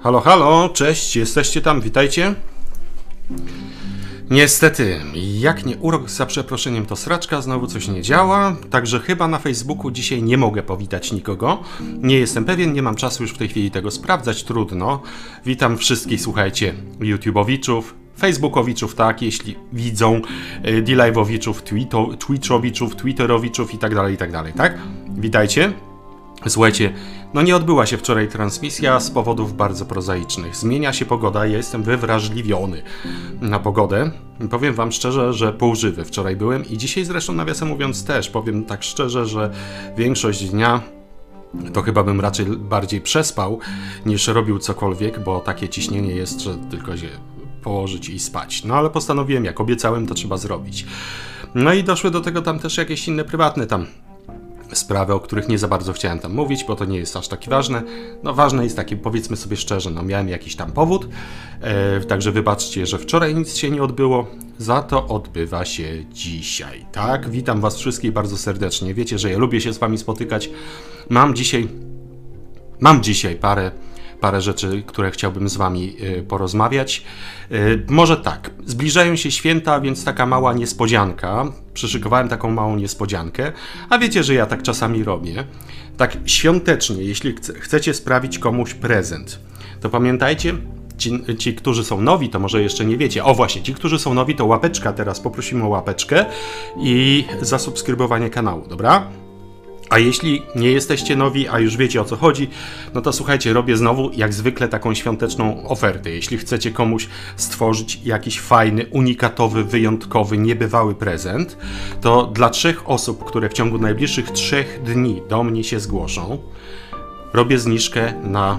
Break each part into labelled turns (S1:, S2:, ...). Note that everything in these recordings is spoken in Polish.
S1: Halo, halo, cześć, jesteście tam, witajcie. Niestety, jak nie urok za przeproszeniem to sraczka, znowu coś nie działa, także chyba na Facebooku dzisiaj nie mogę powitać nikogo. Nie jestem pewien, nie mam czasu już w tej chwili tego sprawdzać, trudno. Witam wszystkich, słuchajcie, YouTubeowiczów, Facebookowiczów, tak, jeśli widzą, y, D-Live'owiczów, Twitchowiczów, Twitterowiczów i tak dalej, i tak dalej, tak? Witajcie. Słuchajcie, no nie odbyła się wczoraj transmisja z powodów bardzo prozaicznych. Zmienia się pogoda, ja jestem wywrażliwiony na pogodę. Powiem wam szczerze, że półżywy wczoraj byłem i dzisiaj zresztą nawiasem mówiąc też, powiem tak szczerze, że większość dnia to chyba bym raczej bardziej przespał niż robił cokolwiek, bo takie ciśnienie jest, że tylko się położyć i spać. No ale postanowiłem, jak obiecałem, to trzeba zrobić. No i doszły do tego tam też jakieś inne prywatne tam sprawy, o których nie za bardzo chciałem tam mówić, bo to nie jest aż takie ważne. No ważne jest takie, powiedzmy sobie szczerze, no miałem jakiś tam powód, e, także wybaczcie, że wczoraj nic się nie odbyło, za to odbywa się dzisiaj, tak? Witam was wszystkich bardzo serdecznie. Wiecie, że ja lubię się z wami spotykać. Mam dzisiaj, mam dzisiaj parę parę rzeczy, które chciałbym z Wami y, porozmawiać. Y, może tak, zbliżają się święta, więc taka mała niespodzianka. Przyszykowałem taką małą niespodziankę, a wiecie, że ja tak czasami robię. Tak świątecznie, jeśli chcecie sprawić komuś prezent, to pamiętajcie, Ci, ci, którzy są nowi, to może jeszcze nie wiecie. O właśnie, ci, którzy są nowi, to łapeczka teraz poprosimy o łapeczkę i zasubskrybowanie kanału, dobra? A jeśli nie jesteście nowi, a już wiecie o co chodzi, no to słuchajcie, robię znowu jak zwykle taką świąteczną ofertę. Jeśli chcecie komuś stworzyć jakiś fajny, unikatowy, wyjątkowy, niebywały prezent, to dla trzech osób, które w ciągu najbliższych trzech dni do mnie się zgłoszą, robię zniżkę na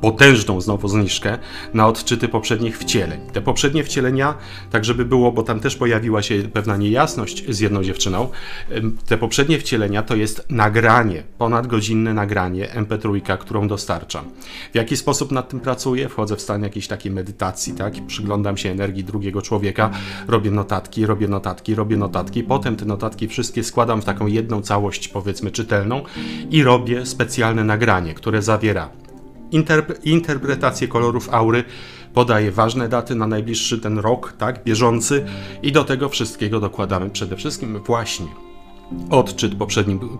S1: potężną znowu zniżkę na odczyty poprzednich wcieleń. Te poprzednie wcielenia, tak żeby było, bo tam też pojawiła się pewna niejasność z jedną dziewczyną, te poprzednie wcielenia to jest nagranie, ponadgodzinne nagranie MP3, którą dostarczam. W jaki sposób nad tym pracuję? Wchodzę w stan jakiejś takiej medytacji, tak? Przyglądam się energii drugiego człowieka, robię notatki, robię notatki, robię notatki, potem te notatki wszystkie składam w taką jedną całość, powiedzmy, czytelną i robię specjalne nagranie, które zawiera interpre interpretację kolorów aury, podaje ważne daty na najbliższy ten rok, tak, bieżący i do tego wszystkiego dokładamy przede wszystkim właśnie odczyt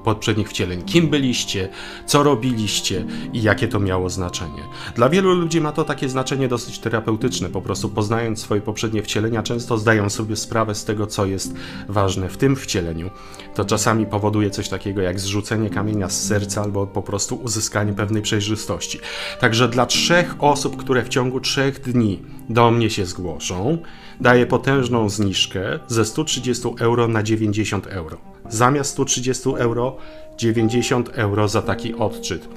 S1: poprzednich wcieleń. Kim byliście, co robiliście i jakie to miało znaczenie. Dla wielu ludzi ma to takie znaczenie dosyć terapeutyczne. Po prostu poznając swoje poprzednie wcielenia, często zdają sobie sprawę z tego, co jest ważne w tym wcieleniu. To czasami powoduje coś takiego jak zrzucenie kamienia z serca albo po prostu uzyskanie pewnej przejrzystości. Także dla trzech osób, które w ciągu trzech dni do mnie się zgłoszą, daję potężną zniżkę ze 130 euro na 90 euro zamiast 130 euro 90 euro za taki odczyt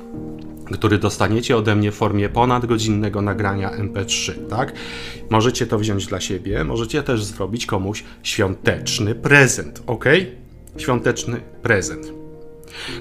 S1: który dostaniecie ode mnie w formie ponadgodzinnego nagrania MP3, tak? Możecie to wziąć dla siebie, możecie też zrobić komuś świąteczny prezent, ok? Świąteczny prezent.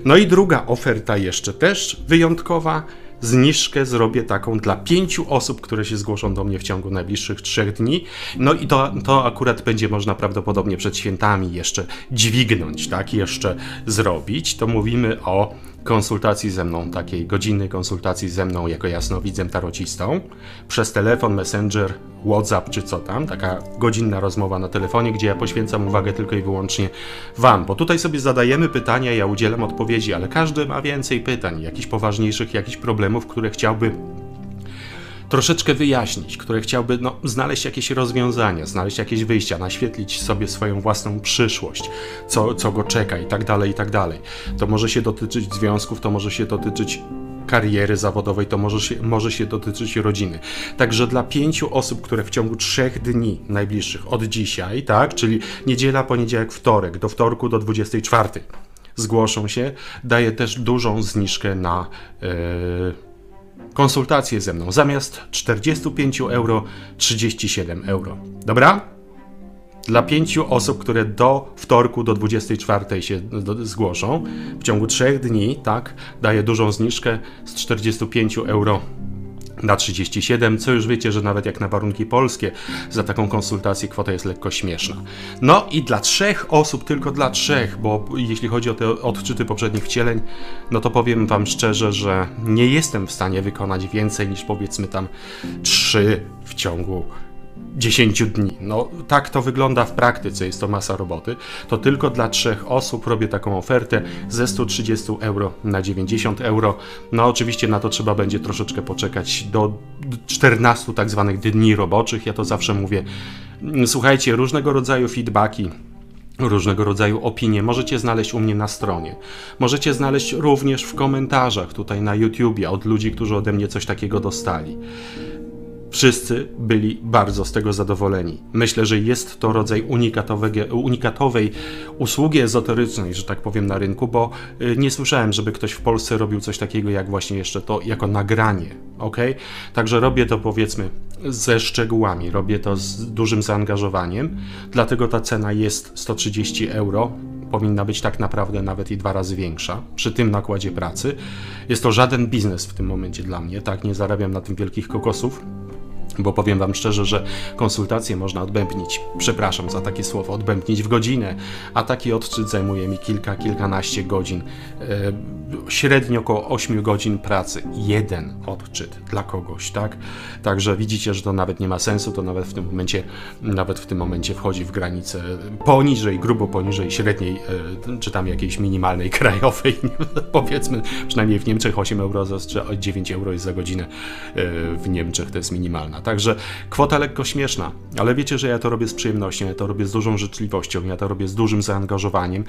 S1: No i druga oferta jeszcze też wyjątkowa, zniżkę zrobię taką dla pięciu osób, które się zgłoszą do mnie w ciągu najbliższych trzech dni. No i to, to akurat będzie można prawdopodobnie przed świętami jeszcze dźwignąć, tak? Jeszcze zrobić. To mówimy o konsultacji ze mną, takiej godzinnej konsultacji ze mną jako jasnowidzem tarocistą, przez telefon, messenger, WhatsApp czy co tam, taka godzinna rozmowa na telefonie, gdzie ja poświęcam uwagę tylko i wyłącznie Wam, bo tutaj sobie zadajemy pytania, ja udzielam odpowiedzi, ale każdy ma więcej pytań, jakichś poważniejszych, jakichś problemów, które chciałby troszeczkę wyjaśnić, które chciałby no, znaleźć jakieś rozwiązania, znaleźć jakieś wyjścia, naświetlić sobie swoją własną przyszłość, co, co go czeka i tak dalej, i tak dalej. To może się dotyczyć związków, to może się dotyczyć kariery zawodowej, to może się, może się dotyczyć rodziny. Także dla pięciu osób, które w ciągu trzech dni najbliższych od dzisiaj, tak, czyli niedziela, poniedziałek, wtorek, do wtorku do 24 zgłoszą się, daje też dużą zniżkę na. Yy, konsultacje ze mną. Zamiast 45 euro 37 euro. Dobra? Dla pięciu osób, które do wtorku do 24 się zgłoszą, w ciągu trzech dni, tak, daję dużą zniżkę z 45 euro na 37, co już wiecie, że nawet jak na warunki polskie za taką konsultację kwota jest lekko śmieszna. No i dla trzech osób, tylko dla trzech, bo jeśli chodzi o te odczyty poprzednich wcieleń, no to powiem wam szczerze, że nie jestem w stanie wykonać więcej niż powiedzmy tam trzy w ciągu 10 dni. No tak to wygląda w praktyce, jest to masa roboty. To tylko dla trzech osób robię taką ofertę ze 130 euro na 90 euro. No oczywiście na to trzeba będzie troszeczkę poczekać do 14 tak zwanych dni roboczych. Ja to zawsze mówię. Słuchajcie, różnego rodzaju feedbacki różnego rodzaju opinie możecie znaleźć u mnie na stronie. Możecie znaleźć również w komentarzach tutaj na YouTubie od ludzi, którzy ode mnie coś takiego dostali. Wszyscy byli bardzo z tego zadowoleni. Myślę, że jest to rodzaj unikatowej usługi ezoterycznej, że tak powiem, na rynku, bo y, nie słyszałem, żeby ktoś w Polsce robił coś takiego, jak właśnie jeszcze to jako nagranie. ok? Także robię to powiedzmy ze szczegółami, robię to z dużym zaangażowaniem, dlatego ta cena jest 130 euro. Powinna być tak naprawdę nawet i dwa razy większa przy tym nakładzie pracy. Jest to żaden biznes w tym momencie dla mnie, tak? Nie zarabiam na tym wielkich kokosów bo powiem Wam szczerze, że konsultacje można odbębnić, przepraszam za takie słowo, odbębnić w godzinę, a taki odczyt zajmuje mi kilka, kilkanaście godzin. E, średnio około 8 godzin pracy. Jeden odczyt dla kogoś, tak? Także widzicie, że to nawet nie ma sensu, to nawet w tym momencie, nawet w tym momencie wchodzi w granicę poniżej, grubo poniżej średniej, e, czy tam jakiejś minimalnej krajowej, powiedzmy, przynajmniej w Niemczech 8 euro za, czy 9 euro jest za godzinę e, w Niemczech, to jest minimalna. Także kwota lekko śmieszna, ale wiecie, że ja to robię z przyjemnością, ja to robię z dużą życzliwością, ja to robię z dużym zaangażowaniem.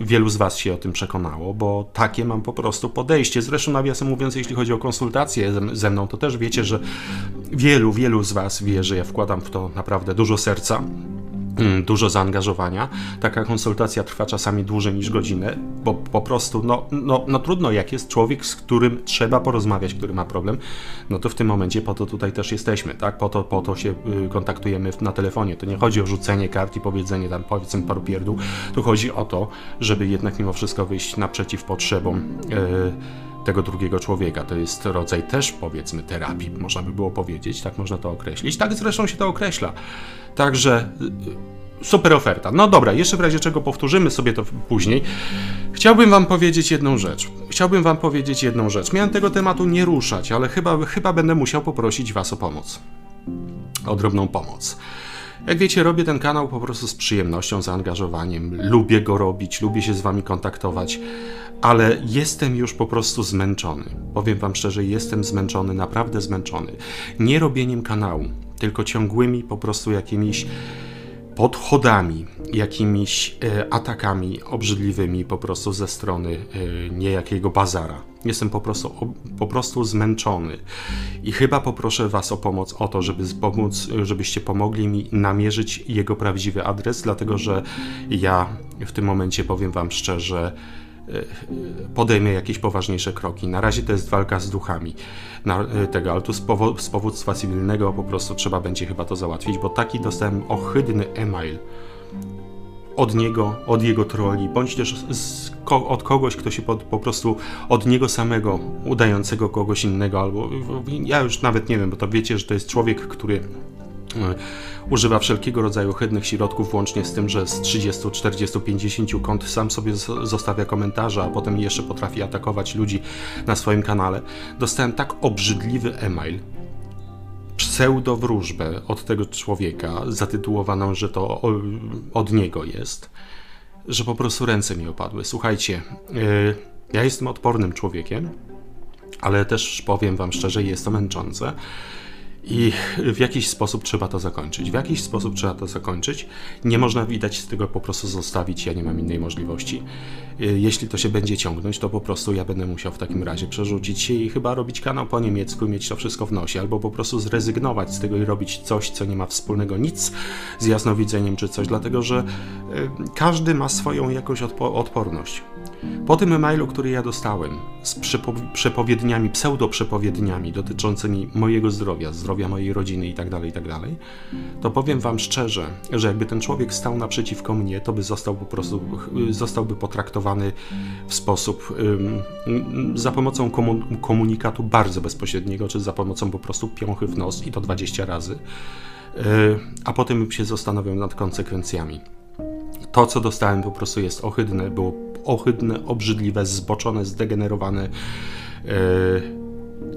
S1: Wielu z Was się o tym przekonało, bo takie mam po prostu podejście. Zresztą, nawiasem mówiąc, jeśli chodzi o konsultacje ze mną, to też wiecie, że wielu, wielu z Was wie, że ja wkładam w to naprawdę dużo serca. Mm, dużo zaangażowania. Taka konsultacja trwa czasami dłużej niż godzinę, bo po prostu, no, no, no trudno, jak jest człowiek, z którym trzeba porozmawiać, który ma problem, no to w tym momencie po to tutaj też jesteśmy, tak? Po to, po to się y, kontaktujemy na telefonie. To nie chodzi o rzucenie kart i powiedzenie tam, powiedzmy, paru pierdół. Tu chodzi o to, żeby jednak mimo wszystko wyjść naprzeciw potrzebom. Yy, tego drugiego człowieka. To jest rodzaj też, powiedzmy, terapii, można by było powiedzieć, tak można to określić. Tak zresztą się to określa. Także y, super oferta. No dobra, jeszcze w razie czego powtórzymy sobie to później. Chciałbym Wam powiedzieć jedną rzecz. Chciałbym Wam powiedzieć jedną rzecz. Miałem tego tematu nie ruszać, ale chyba, chyba będę musiał poprosić Was o pomoc. O drobną pomoc. Jak wiecie, robię ten kanał po prostu z przyjemnością, zaangażowaniem. Lubię go robić, lubię się z Wami kontaktować, ale jestem już po prostu zmęczony. Powiem Wam szczerze, jestem zmęczony, naprawdę zmęczony. Nie robieniem kanału, tylko ciągłymi po prostu jakimiś podchodami, jakimiś e, atakami obrzydliwymi po prostu ze strony e, niejakiego bazara. Jestem po prostu, po prostu zmęczony. I chyba poproszę Was o pomoc, o to, żeby pomóc, żebyście pomogli mi namierzyć jego prawdziwy adres, dlatego że ja w tym momencie powiem Wam szczerze, podejmie jakieś poważniejsze kroki. Na razie to jest walka z duchami. Na, e, tego, ale tu z, powo z powództwa cywilnego po prostu trzeba będzie chyba to załatwić, bo taki dostałem ohydny e-mail od niego, od jego troli, bądź też z, ko od kogoś, kto się po, po prostu od niego samego, udającego kogoś innego, albo ja już nawet nie wiem, bo to wiecie, że to jest człowiek, który E, używa wszelkiego rodzaju chydnych środków, łącznie z tym, że z 30, 40, 50 kont sam sobie zostawia komentarze, a potem jeszcze potrafi atakować ludzi na swoim kanale. Dostałem tak obrzydliwy e-mail, pseudo-wróżbę od tego człowieka, zatytułowaną, że to od niego jest, że po prostu ręce mi opadły. Słuchajcie, yy, ja jestem odpornym człowiekiem, ale też powiem Wam szczerze, jest to męczące. I w jakiś sposób trzeba to zakończyć. W jakiś sposób trzeba to zakończyć. Nie można widać z tego po prostu zostawić, ja nie mam innej możliwości. Y, jeśli to się będzie ciągnąć, to po prostu ja będę musiał w takim razie przerzucić się i chyba robić kanał po niemiecku i mieć to wszystko w nosie, albo po prostu zrezygnować z tego i robić coś, co nie ma wspólnego nic z jasnowidzeniem czy coś, dlatego że y, każdy ma swoją jakąś odpo odporność. Po tym e-mailu, który ja dostałem z przepowiedniami, pseudo-przepowiedniami dotyczącymi mojego zdrowia, zdrowia mojej rodziny i tak dalej, i tak to powiem wam szczerze, że jakby ten człowiek stał naprzeciwko mnie, to by został po prostu, zostałby potraktowany w sposób za pomocą komunikatu bardzo bezpośredniego, czy za pomocą po prostu piąchy w nos i to 20 razy, e, a potem się zastanawiam nad konsekwencjami. To, co dostałem, po prostu jest ohydne, było ohydne, obrzydliwe, zboczone, zdegenerowane. Yy,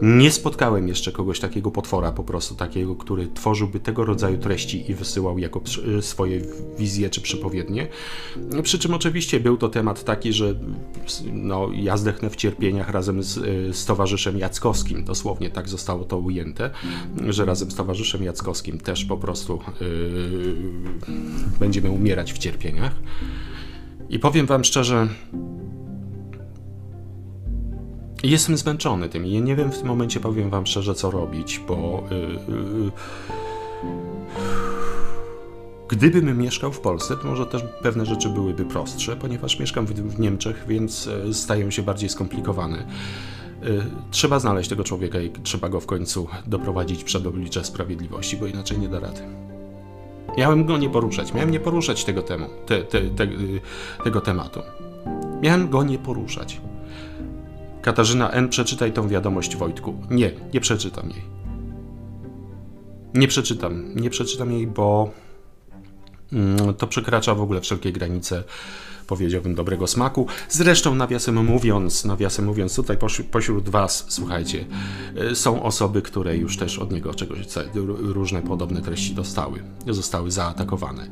S1: nie spotkałem jeszcze kogoś takiego potwora, po prostu takiego, który tworzyłby tego rodzaju treści i wysyłał jako swoje wizje czy przepowiednie. Przy czym oczywiście był to temat taki, że no, ja zdechnę w cierpieniach razem z, z towarzyszem Jackowskim, dosłownie tak zostało to ujęte, że razem z towarzyszem Jackowskim też po prostu yy, będziemy umierać w cierpieniach. I powiem Wam szczerze, Jestem zmęczony tym i nie wiem w tym momencie, powiem Wam szczerze, co robić, bo. Yy, yy, Gdybym mieszkał w Polsce, to może też pewne rzeczy byłyby prostsze, ponieważ mieszkam w, Niemczech, więc y, stają się bardziej skomplikowane. Y, trzeba znaleźć tego człowieka i trzeba go w końcu doprowadzić przed oblicze sprawiedliwości, bo inaczej nie da rady. Miałem go nie poruszać, miałem nie poruszać tego, temu, te, te, te, y, tego tematu. Miałem go nie poruszać. Katarzyna N., przeczytaj tą wiadomość Wojtku. Nie, nie przeczytam jej. Nie przeczytam. Nie przeczytam jej, bo mm, to przekracza w ogóle wszelkie granice powiedziałbym, dobrego smaku. Zresztą, nawiasem mówiąc, nawiasem mówiąc, tutaj pośród Was, słuchajcie, y, są osoby, które już też od niego czegoś, różne podobne treści dostały, zostały zaatakowane.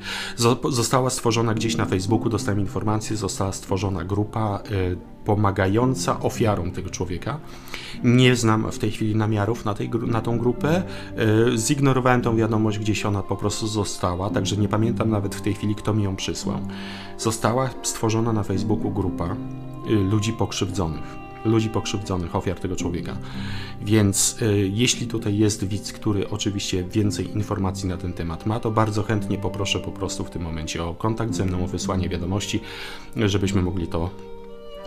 S1: Została stworzona gdzieś na Facebooku, dostałem informację, została stworzona grupa y, pomagająca ofiarom tego człowieka. Nie znam w tej chwili namiarów na, tej, na tą grupę. Y, zignorowałem tą wiadomość, gdzieś ona po prostu została, także nie pamiętam nawet w tej chwili, kto mi ją przysłał. Została stworzona na Facebooku grupa y, ludzi pokrzywdzonych ludzi pokrzywdzonych, ofiar tego człowieka. Więc y, jeśli tutaj jest widz, który oczywiście więcej informacji na ten temat ma, to bardzo chętnie poproszę po prostu w tym momencie o kontakt ze mną, o wysłanie wiadomości, żebyśmy mogli to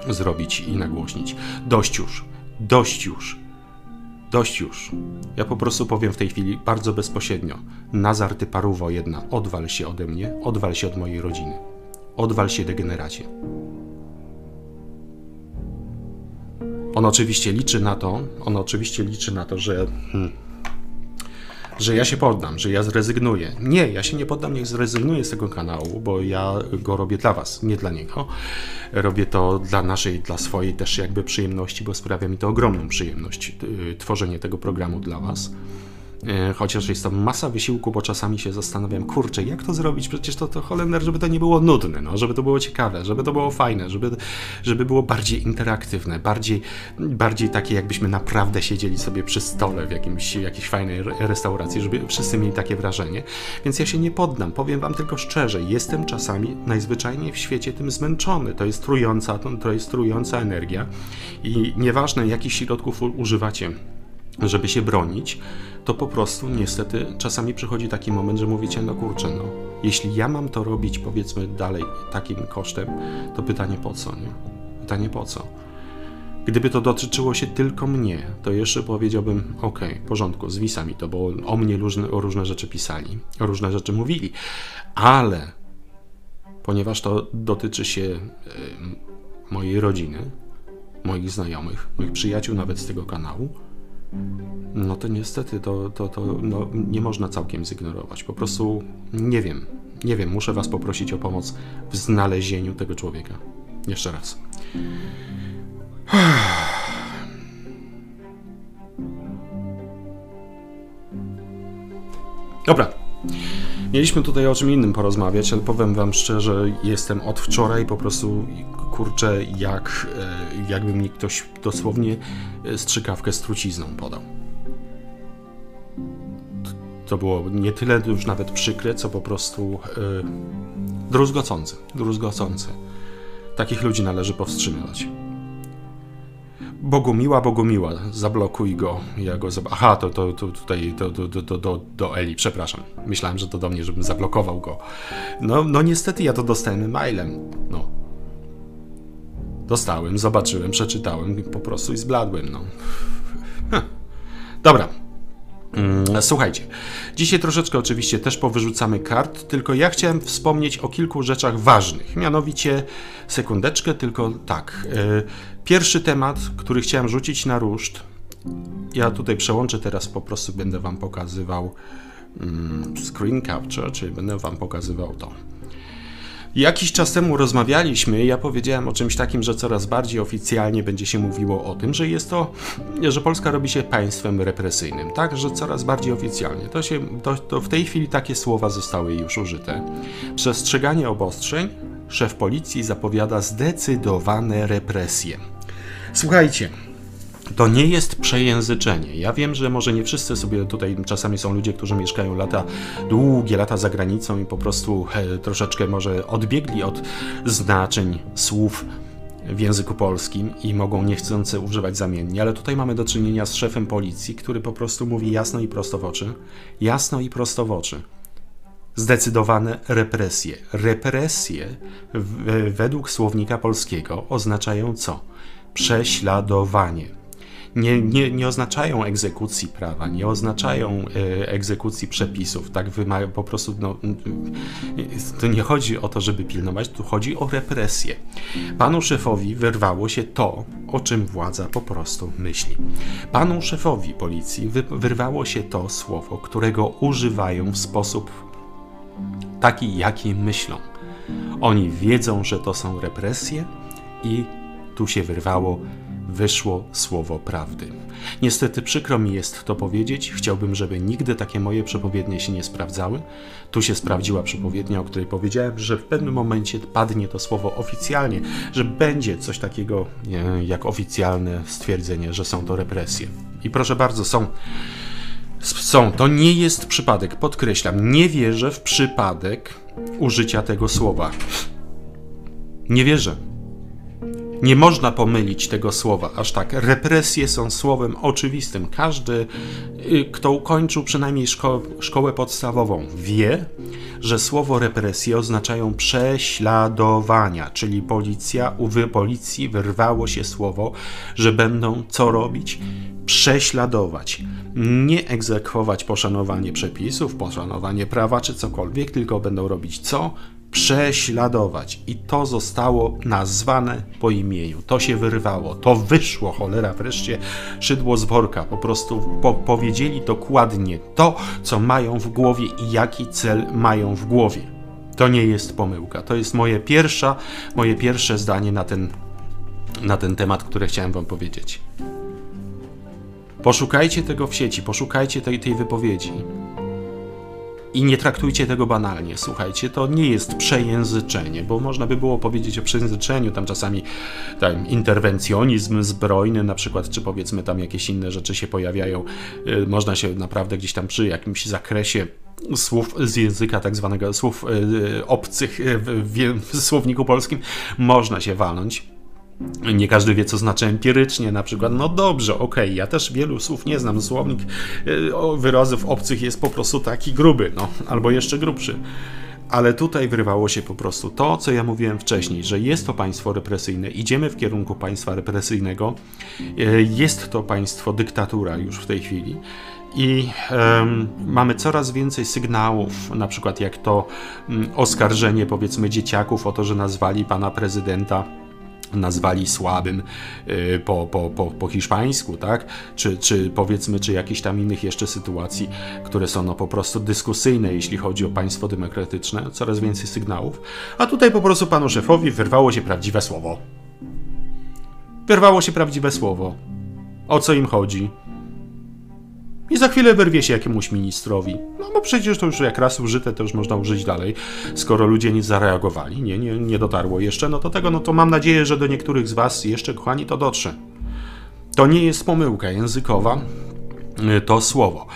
S1: zrobić i nagłośnić. Dość już, dość już, dość już. Ja po prostu powiem w tej chwili bardzo bezpośrednio. Nazar ty paruwo jedna, odwal się ode mnie, odwal się od mojej rodziny. Odwal się degeneracie. On oczywiście liczy na to, on oczywiście liczy na to, że hmm, że ja się poddam, że ja zrezygnuję. Nie, ja się nie poddam, niech zrezygnuję z tego kanału, bo ja go robię dla Was, nie dla niego. Robię to dla naszej, dla swojej też jakby przyjemności, bo sprawia mi to ogromną przyjemność, yy, tworzenie tego programu dla Was. E, chociaż jest to masa wysiłku, bo czasami się zastanawiam, kurczę, jak to zrobić? Przecież to, to Holender, żeby to nie było nudne, no, żeby to było ciekawe, żeby to było fajne, żeby, żeby było bardziej interaktywne, bardziej, bardziej takie, jakbyśmy naprawdę siedzieli sobie przy stole w jakimś, jakiejś fajnej restauracji, żeby wszyscy mieli takie wrażenie. Więc ja się nie poddam. Powiem Wam tylko szczerze, jestem czasami najzwyczajniej w świecie tym zmęczony. To jest trująca, to jest trująca energia i nieważne, jakich środków używacie, żeby się bronić, to po prostu niestety czasami przychodzi taki moment, że mówicie, no kurczę, no, jeśli ja mam to robić powiedzmy dalej takim kosztem, to pytanie po co, nie? Pytanie po co? Gdyby to dotyczyło się tylko mnie, to jeszcze powiedziałbym, ok, w porządku, zwisa mi to, bo o mnie różne, o różne rzeczy pisali, o różne rzeczy mówili, ale ponieważ to dotyczy się y, mojej rodziny, moich znajomych, moich przyjaciół nawet z tego kanału, no to niestety to, to, to no, nie można całkiem zignorować. Po prostu nie wiem, nie wiem, muszę Was poprosić o pomoc w znalezieniu tego człowieka. Jeszcze raz. Dobra. Mieliśmy tutaj o czym innym porozmawiać, ale powiem Wam szczerze, jestem od wczoraj po prostu kurczę, jak, e, jakby mi ktoś dosłownie e, strzykawkę z trucizną podał. To było nie tyle już nawet przykre, co po prostu yy, druzgocące, druzgocące. Takich ludzi należy powstrzymywać. Bogumiła, Bogumiła, zablokuj go. Ja go zab... Aha, to, to, to tutaj to, to, to, do, do Eli, przepraszam. Myślałem, że to do mnie, żebym zablokował go. No, no niestety ja to dostałem mailem. No. Dostałem, zobaczyłem, przeczytałem po prostu i zbladłem, no. Dobra. Mm, słuchajcie, dzisiaj troszeczkę oczywiście też powyrzucamy kart, tylko ja chciałem wspomnieć o kilku rzeczach ważnych. Mianowicie, sekundeczkę, tylko tak. E, pierwszy temat, który chciałem rzucić na ruszt, ja tutaj przełączę teraz, po prostu będę Wam pokazywał mm, screen capture, czyli będę Wam pokazywał to. Jakiś czas temu rozmawialiśmy, ja powiedziałem o czymś takim, że coraz bardziej oficjalnie będzie się mówiło o tym, że jest to, że Polska robi się państwem represyjnym, tak, że coraz bardziej oficjalnie. To, się, to, to w tej chwili takie słowa zostały już użyte. Przestrzeganie obostrzeń, szef policji zapowiada zdecydowane represje. Słuchajcie, to nie jest przejęzyczenie. Ja wiem, że może nie wszyscy sobie tutaj, czasami są ludzie, którzy mieszkają lata, długie lata za granicą i po prostu he, troszeczkę może odbiegli od znaczeń słów w języku polskim i mogą niechcący używać zamiennie, ale tutaj mamy do czynienia z szefem policji, który po prostu mówi jasno i prosto w oczy. Jasno i prosto w oczy. Zdecydowane represje. Represje w, według słownika polskiego oznaczają co? Prześladowanie nie, nie, nie oznaczają egzekucji prawa, nie oznaczają e, egzekucji przepisów. Tak wymagają po prostu, no, to nie chodzi o to, żeby pilnować, tu chodzi o represję. Panu szefowi wyrwało się to, o czym władza po prostu myśli. Panu szefowi policji wy, wyrwało się to słowo, którego używają w sposób taki, jaki myślą. Oni wiedzą, że to są represje i tu się wyrwało wyszło słowo prawdy. Niestety przykro mi jest to powiedzieć, chciałbym, żeby nigdy takie moje przepowiednie się nie sprawdzały. Tu się sprawdziła przepowiednia, o której powiedziałem, że w pewnym momencie padnie to słowo oficjalnie, że będzie coś takiego jak oficjalne stwierdzenie, że są to represje. I proszę bardzo, są. Są, to nie jest przypadek, podkreślam, nie wierzę w przypadek użycia tego słowa. Nie wierzę. Nie można pomylić tego słowa aż tak. Represje są słowem oczywistym. Każdy, y, kto ukończył przynajmniej szko szkołę podstawową, wie, że słowo represje oznaczają prześladowania, czyli policja, u policji wyrwało się słowo, że będą co robić? Prześladować. Nie egzekwować poszanowanie przepisów, poszanowanie prawa czy cokolwiek, tylko będą robić co? Prześladować. I to zostało nazwane po imieniu. To się wyrwało, to wyszło, cholera, wreszcie szydło z worka. Po prostu po powiedzieli dokładnie to, co mają w głowie i jaki cel mają w głowie. To nie jest pomyłka. To jest moje, pierwsza, moje pierwsze zdanie na ten, na ten temat, które chciałem Wam powiedzieć. Poszukajcie tego w sieci, poszukajcie tej, tej wypowiedzi. I nie traktujcie tego banalnie. Słuchajcie, to nie jest przejęzyczenie, bo można by było powiedzieć o przejęzyczeniu, tam czasami tam, interwencjonizm zbrojny na przykład, czy powiedzmy tam jakieś inne rzeczy się pojawiają. Y, można się naprawdę gdzieś tam przy jakimś zakresie słów z języka tak zwanego słów y, obcych y, w, w słowniku polskim można się walnąć nie każdy wie, co znaczy empirycznie, na przykład. No dobrze, okej, okay, ja też wielu słów nie znam. Słownik y, wyrazów obcych jest po prostu taki gruby, no, albo jeszcze grubszy. Ale tutaj wrywało się po prostu to, co ja mówiłem wcześniej, że jest to państwo represyjne, idziemy w kierunku państwa represyjnego, y, jest to państwo dyktatura już w tej chwili. I um, mamy coraz więcej sygnałów, na przykład jak to um, oskarżenie powiedzmy dzieciaków o to, że nazwali pana prezydenta nazwali słabym y, po, po, po, po hiszpańsku, tak? Czy, czy powiedzmy, czy jakichś tam innych jeszcze sytuacji, które są no po prostu dyskusyjne, jeśli chodzi o państwo demokratyczne, coraz więcej sygnałów. A tutaj po prostu panu szefowi wyrwało się prawdziwe słowo. Wyrwało się prawdziwe słowo. O co im chodzi? I za chwilę wyrwie się jakiemuś ministrowi. No bo przecież to już jak raz użyte, to już można użyć dalej. Skoro ludzie nie zareagowali, nie, nie, nie dotarło jeszcze, no to tego, no to mam nadzieję, że do niektórych z Was jeszcze, kochani, to dotrze. To nie jest pomyłka językowa, y, to słowo.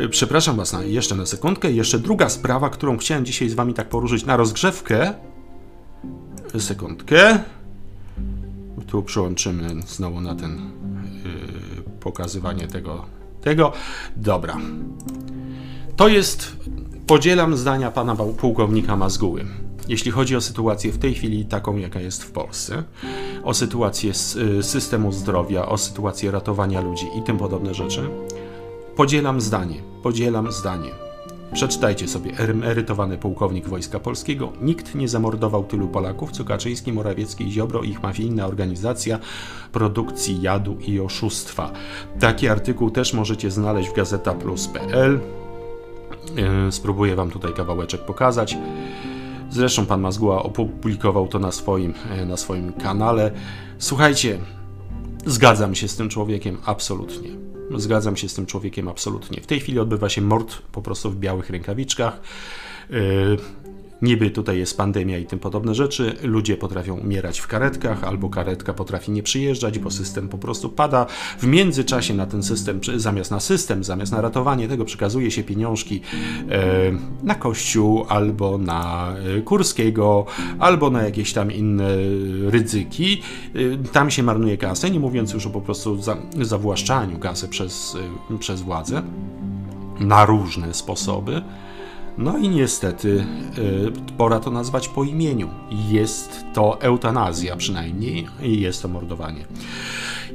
S1: Y, przepraszam Was na, jeszcze na sekundkę. Jeszcze druga sprawa, którą chciałem dzisiaj z Wami tak poruszyć na rozgrzewkę. Sekundkę. Tu przyłączymy znowu na ten yy, pokazywanie tego tego. Dobra. To jest. Podzielam zdania pana pułkownika Mazguły. Jeśli chodzi o sytuację w tej chwili taką, jaka jest w Polsce, o sytuację y, systemu zdrowia, o sytuację ratowania ludzi i tym podobne rzeczy, podzielam zdanie, podzielam zdanie. Przeczytajcie sobie, emerytowany pułkownik Wojska Polskiego. Nikt nie zamordował tylu Polaków, co Kaczyński, Morawiecki i Ziobro ich mafijna organizacja produkcji jadu i oszustwa. Taki artykuł też możecie znaleźć w gazetaplus.pl. E, spróbuję wam tutaj kawałeczek pokazać. Zresztą pan Mazguła opublikował to na swoim, e, na swoim kanale. Słuchajcie, zgadzam się z tym człowiekiem absolutnie. Zgadzam się z tym człowiekiem absolutnie. W tej chwili odbywa się mord po prostu w białych rękawiczkach. Niby tutaj jest pandemia i tym podobne rzeczy, ludzie potrafią umierać w karetkach, albo karetka potrafi nie przyjeżdżać, bo system po prostu pada. W międzyczasie na ten system, zamiast na system, zamiast na ratowanie tego, przekazuje się pieniążki e, na Kościół, albo na e, Kurskiego, albo na jakieś tam inne ryzyki. E, tam się marnuje kasę, nie mówiąc już o po prostu za, zawłaszczaniu kasy przez, przez władzę na różne sposoby. No i niestety y, pora to nazwać po imieniu. Jest to eutanazja przynajmniej i jest to mordowanie.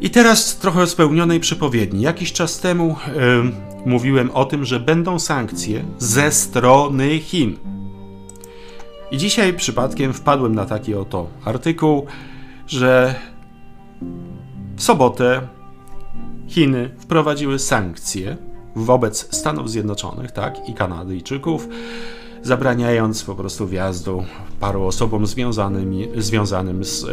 S1: I teraz trochę spełnionej przepowiedni. Jakiś czas temu y, mówiłem o tym, że będą sankcje ze strony Chin. I dzisiaj przypadkiem wpadłem na taki oto artykuł, że w sobotę Chiny wprowadziły sankcje wobec Stanów Zjednoczonych tak, i Kanadyjczyków, zabraniając po prostu wjazdu paru osobom związanym z.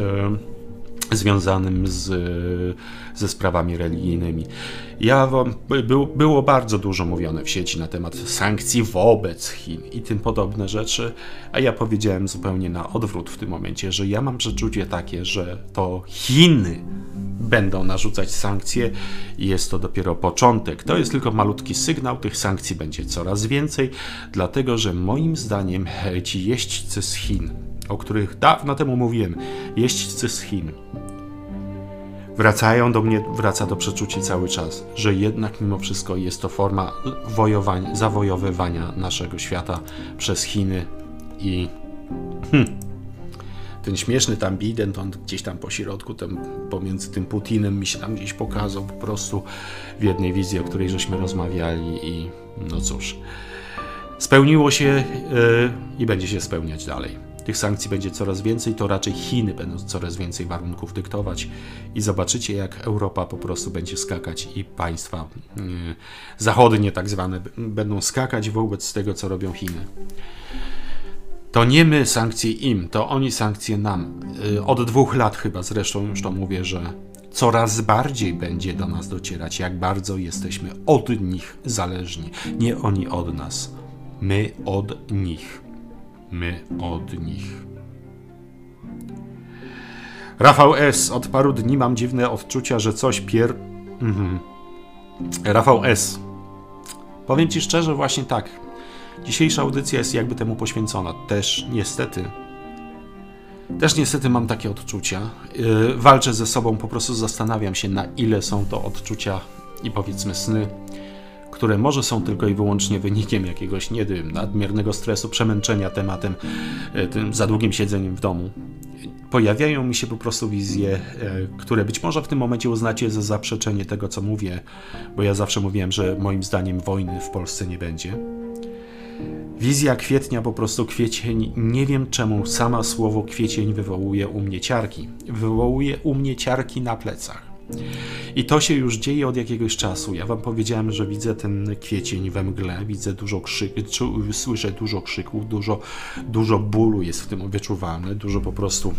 S1: Związanym z, ze sprawami religijnymi. Ja było bardzo dużo mówione w sieci na temat sankcji wobec Chin i tym podobne rzeczy, a ja powiedziałem zupełnie na odwrót w tym momencie, że ja mam przeczucie takie, że to Chiny będą narzucać sankcje i jest to dopiero początek. To jest tylko malutki sygnał, tych sankcji będzie coraz więcej, dlatego że moim zdaniem ci jeźdźcy z Chin, o których dawno temu mówiłem, jeźdźcy z Chin, wracają do mnie, wraca do przeczucia cały czas, że jednak mimo wszystko jest to forma wojowania, zawojowywania naszego świata przez Chiny i hmm, ten śmieszny tam Biden, on gdzieś tam po środku, pomiędzy tym Putinem mi się tam gdzieś pokazał po prostu w jednej wizji, o której żeśmy rozmawiali i no cóż, spełniło się yy, i będzie się spełniać dalej. Tych sankcji będzie coraz więcej, to raczej Chiny będą coraz więcej warunków dyktować i zobaczycie, jak Europa po prostu będzie skakać i państwa yy, zachodnie, tak zwane, będą skakać wobec tego, co robią Chiny. To nie my sankcje im, to oni sankcje nam. Y, od dwóch lat chyba zresztą już to mówię, że coraz bardziej będzie do nas docierać, jak bardzo jesteśmy od nich zależni. Nie oni od nas, my od nich. My od nich. Rafał S. Od paru dni mam dziwne odczucia, że coś pier. Mhm. Rafał S. Powiem ci szczerze, właśnie tak. Dzisiejsza audycja jest jakby temu poświęcona. Też niestety. Też niestety mam takie odczucia. Yy, walczę ze sobą, po prostu zastanawiam się, na ile są to odczucia i powiedzmy sny, które może są tylko i wyłącznie wynikiem jakiegoś, nie wiem, nadmiernego stresu, przemęczenia tematem, yy, tym za długim siedzeniem w domu. Pojawiają mi się po prostu wizje, yy, które być może w tym momencie uznacie za zaprzeczenie tego, co mówię, bo ja zawsze mówiłem, że moim zdaniem wojny w Polsce nie będzie Wizja kwietnia, po prostu kwiecień, nie wiem czemu sama słowo kwiecień wywołuje u mnie ciarki. Wywołuje u mnie ciarki na plecach. I to się już dzieje od jakiegoś czasu. Ja wam powiedziałem, że widzę ten kwiecień we mgle, widzę dużo krzyków, słyszę dużo krzyków, dużo, dużo bólu jest w tym wyczuwalne, dużo po prostu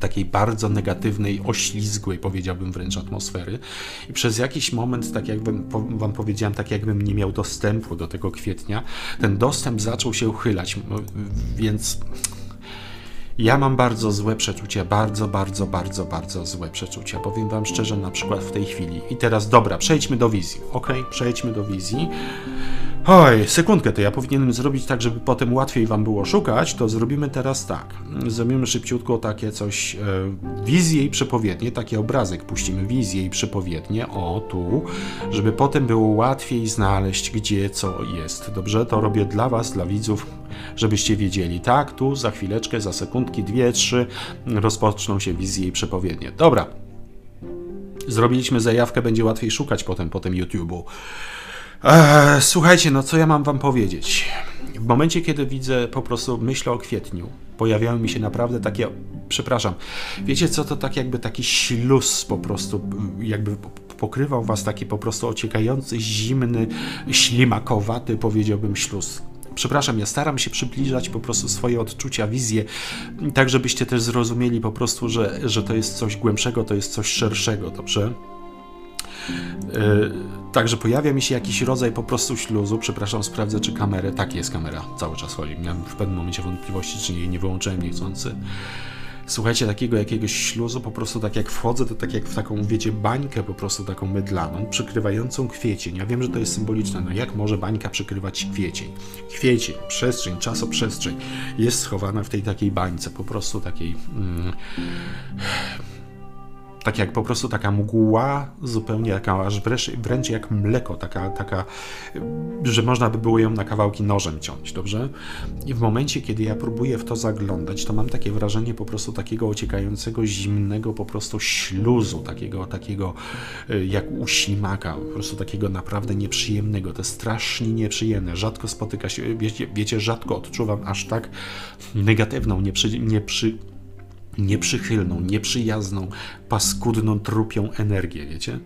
S1: takiej bardzo negatywnej, oślizgłej, powiedziałbym wręcz atmosfery. I przez jakiś moment, tak jakbym wam powiedziałem, tak jakbym nie miał dostępu do tego kwietnia, ten dostęp zaczął się uchylać, więc ja mam bardzo złe przeczucia, bardzo, bardzo, bardzo, bardzo złe przeczucia. Powiem Wam szczerze, na przykład w tej chwili. I teraz, dobra, przejdźmy do wizji. Ok, przejdźmy do wizji. Oj, sekundkę, to ja powinienem zrobić tak, żeby potem łatwiej Wam było szukać, to zrobimy teraz tak. Zrobimy szybciutko takie coś, e, wizję i przepowiednie, taki obrazek, puścimy wizję i przepowiednie, o tu, żeby potem było łatwiej znaleźć, gdzie co jest. Dobrze, to robię dla Was, dla widzów, żebyście wiedzieli. Tak, tu za chwileczkę, za sekundki, dwie, trzy rozpoczną się wizje i przepowiednie. Dobra. Zrobiliśmy zajawkę, będzie łatwiej szukać potem po tym YouTube'u. Eee, słuchajcie, no co ja mam wam powiedzieć? W momencie, kiedy widzę, po prostu myślę o kwietniu, pojawiają mi się naprawdę takie, przepraszam, wiecie co, to tak jakby taki śluz po prostu, jakby pokrywał was taki po prostu ociekający, zimny, ślimakowaty, powiedziałbym, śluz. Przepraszam, ja staram się przybliżać po prostu swoje odczucia, wizje, tak żebyście też zrozumieli po prostu, że, że to jest coś głębszego, to jest coś szerszego, dobrze? Yy, także pojawia mi się jakiś rodzaj po prostu śluzu. Przepraszam, sprawdzę, czy kamerę. Tak, jest kamera, cały czas chodzi. Miałem w pewnym momencie wątpliwości, czy jej nie wyłączyłem niechcący. Słuchajcie, takiego jakiegoś śluzu, po prostu tak jak wchodzę, to tak jak w taką, wiecie, bańkę po prostu taką mydlaną, przykrywającą kwiecień. Ja wiem, że to jest symboliczne, no jak może bańka przykrywać kwiecień? Kwiecień, przestrzeń, czasoprzestrzeń jest schowana w tej takiej bańce, po prostu takiej... Mm, tak jak po prostu taka mgła, zupełnie taka aż wręcz, wręcz jak mleko, taka, taka, że można by było ją na kawałki nożem ciąć, dobrze? I w momencie, kiedy ja próbuję w to zaglądać, to mam takie wrażenie po prostu takiego ociekającego, zimnego po prostu śluzu, takiego, takiego y, jak u ślimaka, po prostu takiego naprawdę nieprzyjemnego, to jest strasznie nieprzyjemne, rzadko spotyka się, wiecie, wiecie rzadko odczuwam aż tak negatywną, nieprzy, nieprzy nieprzychylną, nieprzyjazną, paskudną, trupią energię, wiecie?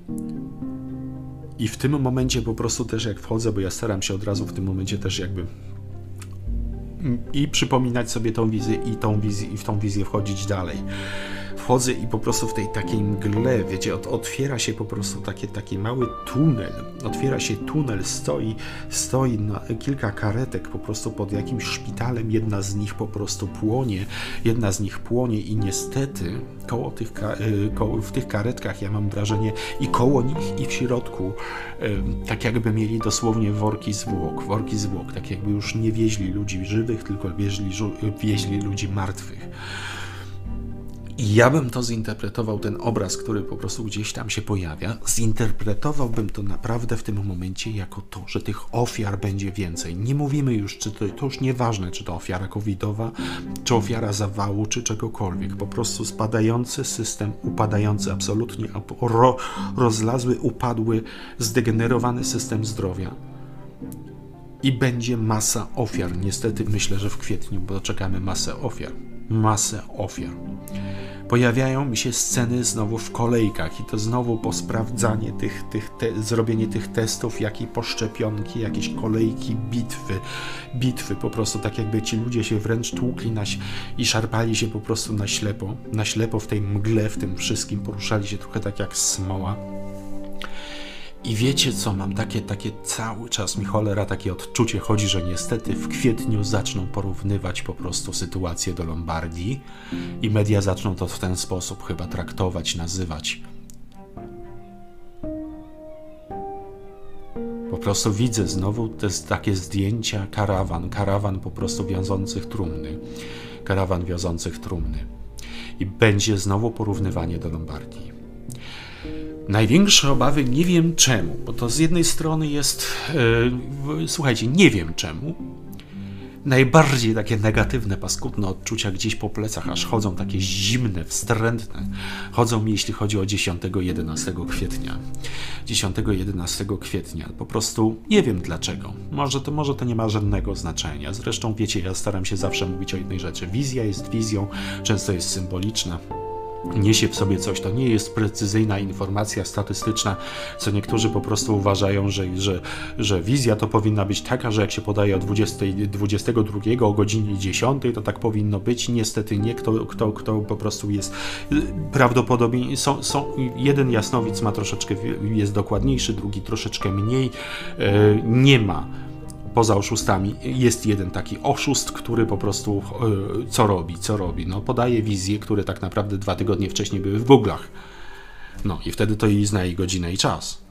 S1: I w tym momencie po prostu też jak wchodzę, bo ja staram się od razu w tym momencie też jakby i przypominać sobie tą wizję i tą wizję i w tą wizję wchodzić dalej wchodzę i po prostu w tej takiej mgle, wiecie, od, otwiera się po prostu taki, taki mały tunel, otwiera się tunel, stoi, stoi kilka karetek po prostu pod jakimś szpitalem, jedna z nich po prostu płonie, jedna z nich płonie i niestety koło tych, y, koło, w tych karetkach ja mam wrażenie i koło nich i w środku y, tak jakby mieli dosłownie worki zwłok, worki zwłok, tak jakby już nie wieźli ludzi żywych, tylko wieźli, wieźli ludzi martwych. I ja bym to zinterpretował, ten obraz, który po prostu gdzieś tam się pojawia, zinterpretowałbym to naprawdę w tym momencie jako to, że tych ofiar będzie więcej. Nie mówimy już, czy to, to już nieważne, czy to ofiara covidowa, czy ofiara zawału, czy czegokolwiek. Po prostu spadający system, upadający absolutnie, ro, rozlazły, upadły, zdegenerowany system zdrowia. I będzie masa ofiar. Niestety myślę, że w kwietniu, bo czekamy masę ofiar. Masę ofiar pojawiają mi się sceny znowu w kolejkach i to znowu posprawdzanie tych, tych te, zrobienie tych testów, jak i poszczepionki, jakieś kolejki, bitwy, bitwy, po prostu tak jakby ci ludzie się wręcz tłukli na, i szarpali się po prostu na ślepo, na ślepo w tej mgle, w tym wszystkim, poruszali się trochę tak jak smoła. I wiecie co, mam takie, takie cały czas mi cholera, takie odczucie chodzi, że niestety w kwietniu zaczną porównywać po prostu sytuację do Lombardii i media zaczną to w ten sposób chyba traktować, nazywać. Po prostu widzę znowu te takie zdjęcia karawan, karawan po prostu wiążących trumny, karawan wiążących trumny. I będzie znowu porównywanie do Lombardii. Największe obawy nie wiem czemu, bo to z jednej strony jest, yy, słuchajcie, nie wiem czemu. Najbardziej takie negatywne, paskudne odczucia gdzieś po plecach, aż chodzą takie zimne, wstrętne. Chodzą mi, jeśli chodzi o 10-11 kwietnia. 10-11 kwietnia. Po prostu nie wiem dlaczego. Może to, może to nie ma żadnego znaczenia. Zresztą wiecie, ja staram się zawsze mówić o jednej rzeczy. Wizja jest wizją, często jest symboliczna niesie w sobie coś. To nie jest precyzyjna informacja statystyczna, co niektórzy po prostu uważają, że, że, że wizja to powinna być taka, że jak się podaje o 20, 22 o godzinie 10, to tak powinno być. Niestety nie. Kto, kto, kto po prostu jest prawdopodobnie są, są, jeden jasnowic ma troszeczkę jest dokładniejszy, drugi troszeczkę mniej. E, nie ma poza oszustami jest jeden taki oszust, który po prostu yy, co robi, co robi. No, podaje wizje, które tak naprawdę dwa tygodnie wcześniej były w Google'ach. No i wtedy to jej zna jej godzinę i czas.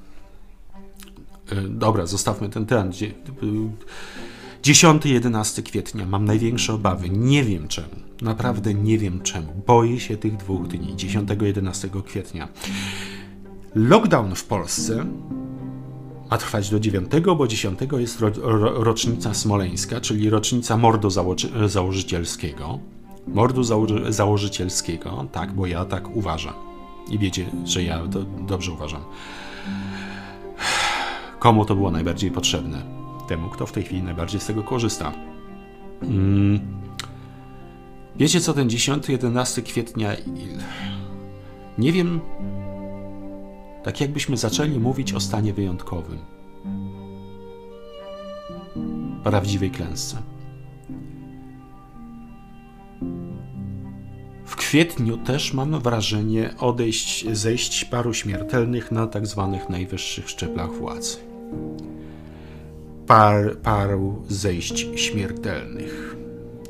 S1: Yy, dobra, zostawmy ten temat. 10-11 kwietnia mam największe obawy. Nie wiem czemu. Naprawdę nie wiem czemu. Boję się tych dwóch dni. 10-11 kwietnia. Lockdown w Polsce ma trwać do 9, bo 10 jest ro, ro, rocznica smoleńska, czyli rocznica mordu założy, założycielskiego. Mordu założy, założycielskiego, tak, bo ja tak uważam. I wiecie, że ja to dobrze uważam. komu to było najbardziej potrzebne. Temu, kto w tej chwili najbardziej z tego korzysta. Mm. Wiecie co, ten 10-11 kwietnia. Nie wiem. Tak jakbyśmy zaczęli mówić o stanie wyjątkowym. Prawdziwej klęsce. W kwietniu też mam wrażenie odejść, zejść paru śmiertelnych na tak zwanych najwyższych szczeblach władzy. Par, paru zejść śmiertelnych.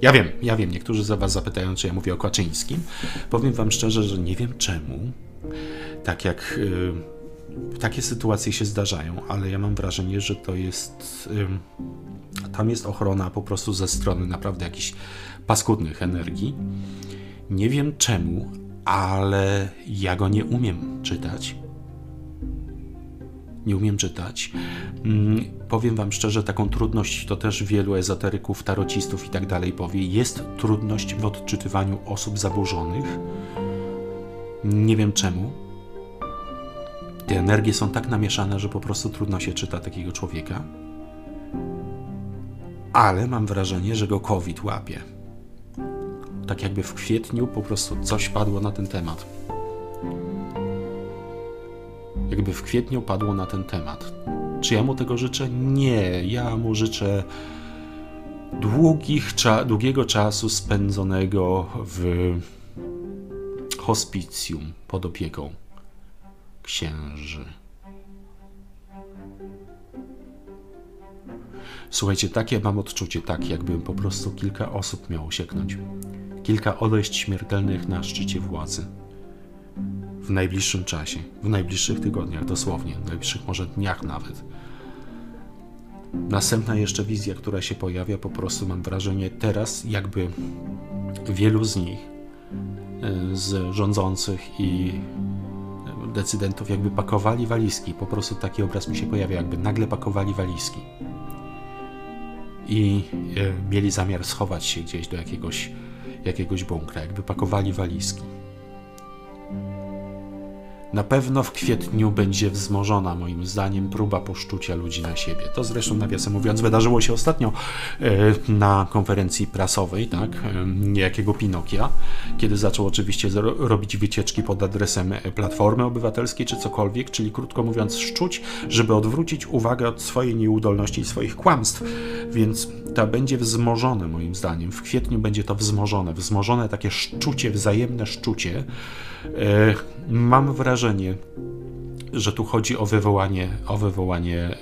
S1: Ja wiem, ja wiem, niektórzy za was zapytają, czy ja mówię o Kaczyńskim. Powiem wam szczerze, że nie wiem czemu. Tak jak y, takie sytuacje się zdarzają, ale ja mam wrażenie, że to jest. Y, tam jest ochrona po prostu ze strony naprawdę jakichś paskudnych energii. Nie wiem czemu, ale ja go nie umiem czytać. Nie umiem czytać. Mm, powiem Wam szczerze, taką trudność to też wielu ezoteryków, tarocistów i tak dalej powie. Jest trudność w odczytywaniu osób zaburzonych. Nie wiem czemu. Te energie są tak namieszane, że po prostu trudno się czyta takiego człowieka. Ale mam wrażenie, że go COVID łapie tak jakby w kwietniu po prostu coś padło na ten temat. Jakby w kwietniu padło na ten temat. Czy ja mu tego życzę? Nie. Ja mu życzę długich, długiego czasu spędzonego w hospicjum pod opieką księży. Słuchajcie, takie mam odczucie, tak jakby po prostu kilka osób miało sieknąć kilka odejść śmiertelnych na szczycie władzy. W najbliższym czasie, w najbliższych tygodniach, dosłownie, w najbliższych może dniach nawet. Następna jeszcze wizja, która się pojawia, po prostu mam wrażenie teraz, jakby wielu z nich, e, z rządzących i decydentów, jakby pakowali walizki. Po prostu taki obraz mi się pojawia, jakby nagle pakowali walizki i e, mieli zamiar schować się gdzieś do jakiegoś jakiegoś bunkra, jakby pakowali walizki. Na pewno w kwietniu będzie wzmożona, moim zdaniem, próba poszczucia ludzi na siebie. To zresztą, nawiasem mówiąc, wydarzyło się ostatnio e, na konferencji prasowej, tak, e, niejakiego Pinokia, kiedy zaczął oczywiście robić wycieczki pod adresem Platformy Obywatelskiej czy cokolwiek, czyli krótko mówiąc, szczuć, żeby odwrócić uwagę od swojej nieudolności i swoich kłamstw. Więc to będzie wzmożone, moim zdaniem. W kwietniu będzie to wzmożone, wzmożone takie szczucie, wzajemne szczucie. E, mam wrażenie, że tu chodzi o wywołanie, o wywołanie e,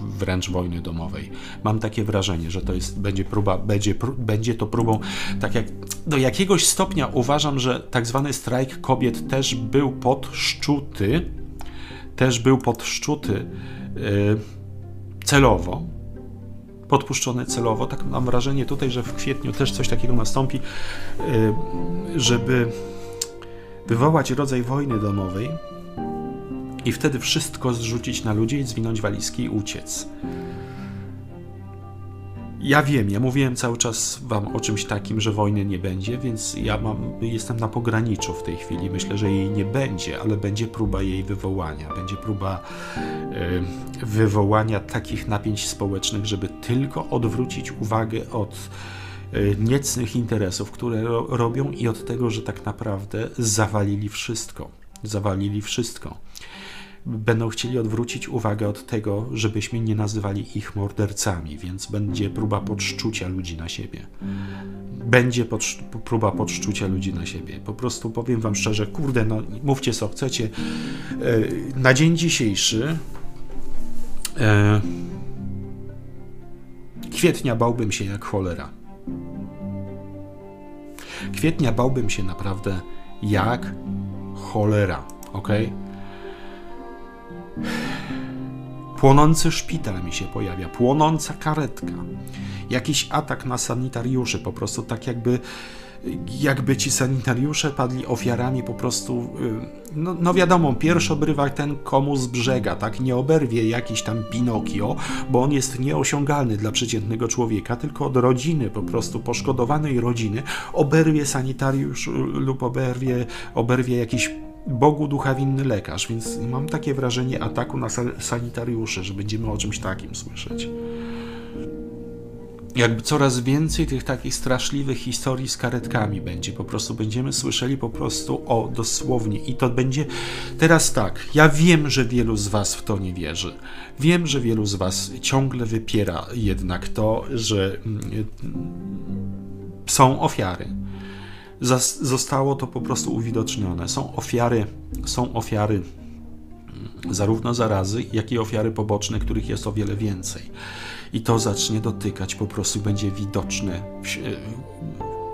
S1: wręcz wojny domowej. Mam takie wrażenie, że to jest, będzie próba, będzie, będzie to próbą, tak jak do jakiegoś stopnia uważam, że tak zwany strajk kobiet też był podszczuty, też był podszczuty e, celowo, podpuszczony celowo. Tak mam wrażenie tutaj, że w kwietniu też coś takiego nastąpi, żeby wywołać rodzaj wojny domowej i wtedy wszystko zrzucić na ludzi i zwinąć walizki i uciec. Ja wiem, ja mówiłem cały czas wam o czymś takim, że wojny nie będzie, więc ja mam, jestem na pograniczu w tej chwili. Myślę, że jej nie będzie, ale będzie próba jej wywołania. Będzie próba wywołania takich napięć społecznych, żeby tylko odwrócić uwagę od niecnych interesów, które ro robią i od tego, że tak naprawdę zawalili wszystko. Zawalili wszystko. Będą chcieli odwrócić uwagę od tego, żebyśmy nie nazywali ich mordercami, więc będzie próba podszczucia ludzi na siebie. Będzie podsz próba podszczucia ludzi na siebie. Po prostu powiem Wam szczerze, kurde, no mówcie co chcecie. E, na dzień dzisiejszy e, kwietnia bałbym się jak cholera. Kwietnia bałbym się naprawdę jak cholera, ok? Płonący szpital mi się pojawia, płonąca karetka, jakiś atak na sanitariuszy, po prostu tak jakby jakby ci sanitariusze padli ofiarami po prostu, y, no, no wiadomo, pierwszy obrywa ten komu z brzega, tak, nie oberwie jakiś tam Pinokio, bo on jest nieosiągalny dla przeciętnego człowieka, tylko od rodziny, po prostu poszkodowanej rodziny, oberwie sanitariusz lub oberwie, oberwie jakiś Bogu ducha winny lekarz, więc mam takie wrażenie ataku na sanitariuszy, że będziemy o czymś takim słyszeć jakby coraz więcej tych takich straszliwych historii z karetkami będzie. Po prostu będziemy słyszeli po prostu o dosłownie. I to będzie teraz tak. Ja wiem, że wielu z Was w to nie wierzy. Wiem, że wielu z Was ciągle wypiera jednak to, że mm, są ofiary. Zostało to po prostu uwidocznione. Są ofiary, są ofiary mm, zarówno zarazy, jak i ofiary poboczne, których jest o wiele więcej i to zacznie dotykać, po prostu będzie widoczne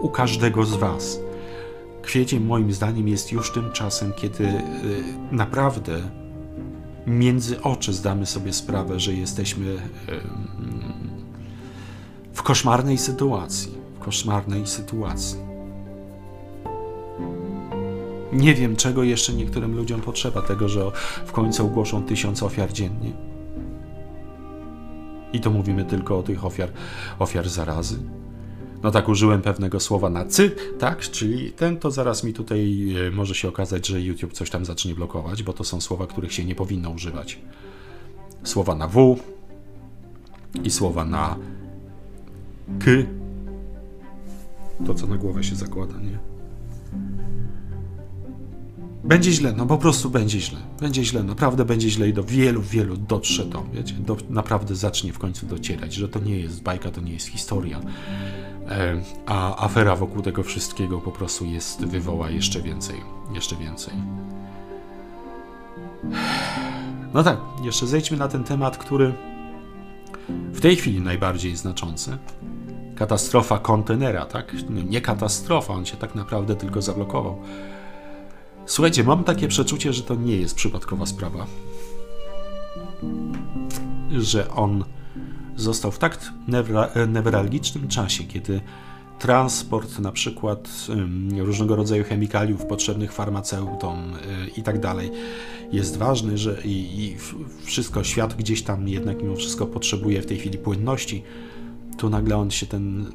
S1: u każdego z Was. Kwiecień moim zdaniem jest już tym czasem, kiedy y, naprawdę między oczy zdamy sobie sprawę, że jesteśmy y, w koszmarnej sytuacji. W koszmarnej sytuacji. Nie wiem, czego jeszcze niektórym ludziom potrzeba, tego, że w końcu ogłoszą tysiąc ofiar dziennie i to mówimy tylko o tych ofiar, ofiar zarazy. No tak, użyłem pewnego słowa na cy, tak? Czyli ten to zaraz mi tutaj e, może się okazać, że YouTube coś tam zacznie blokować, bo to są słowa, których się nie powinno używać. Słowa na w i słowa na k. To, co na głowę się zakłada, nie? Będzie źle, no po prostu będzie źle. Będzie źle, naprawdę będzie źle i do wielu, wielu dotrze to, wiecie, do, naprawdę zacznie w końcu docierać, że to nie jest bajka, to nie jest historia. E, a afera wokół tego wszystkiego po prostu jest, wywoła jeszcze więcej, jeszcze więcej. No tak, jeszcze zejdźmy na ten temat, który w tej chwili najbardziej znaczący. Katastrofa kontenera, tak? Nie katastrofa, on się tak naprawdę tylko zablokował Słuchajcie, mam takie przeczucie, że to nie jest przypadkowa sprawa. Że on został w tak newralgicznym czasie, kiedy transport na przykład różnego rodzaju chemikaliów potrzebnych farmaceutom y, i tak dalej jest ważny, że i, i wszystko, świat gdzieś tam jednak mimo wszystko potrzebuje w tej chwili płynności, tu nagle on się ten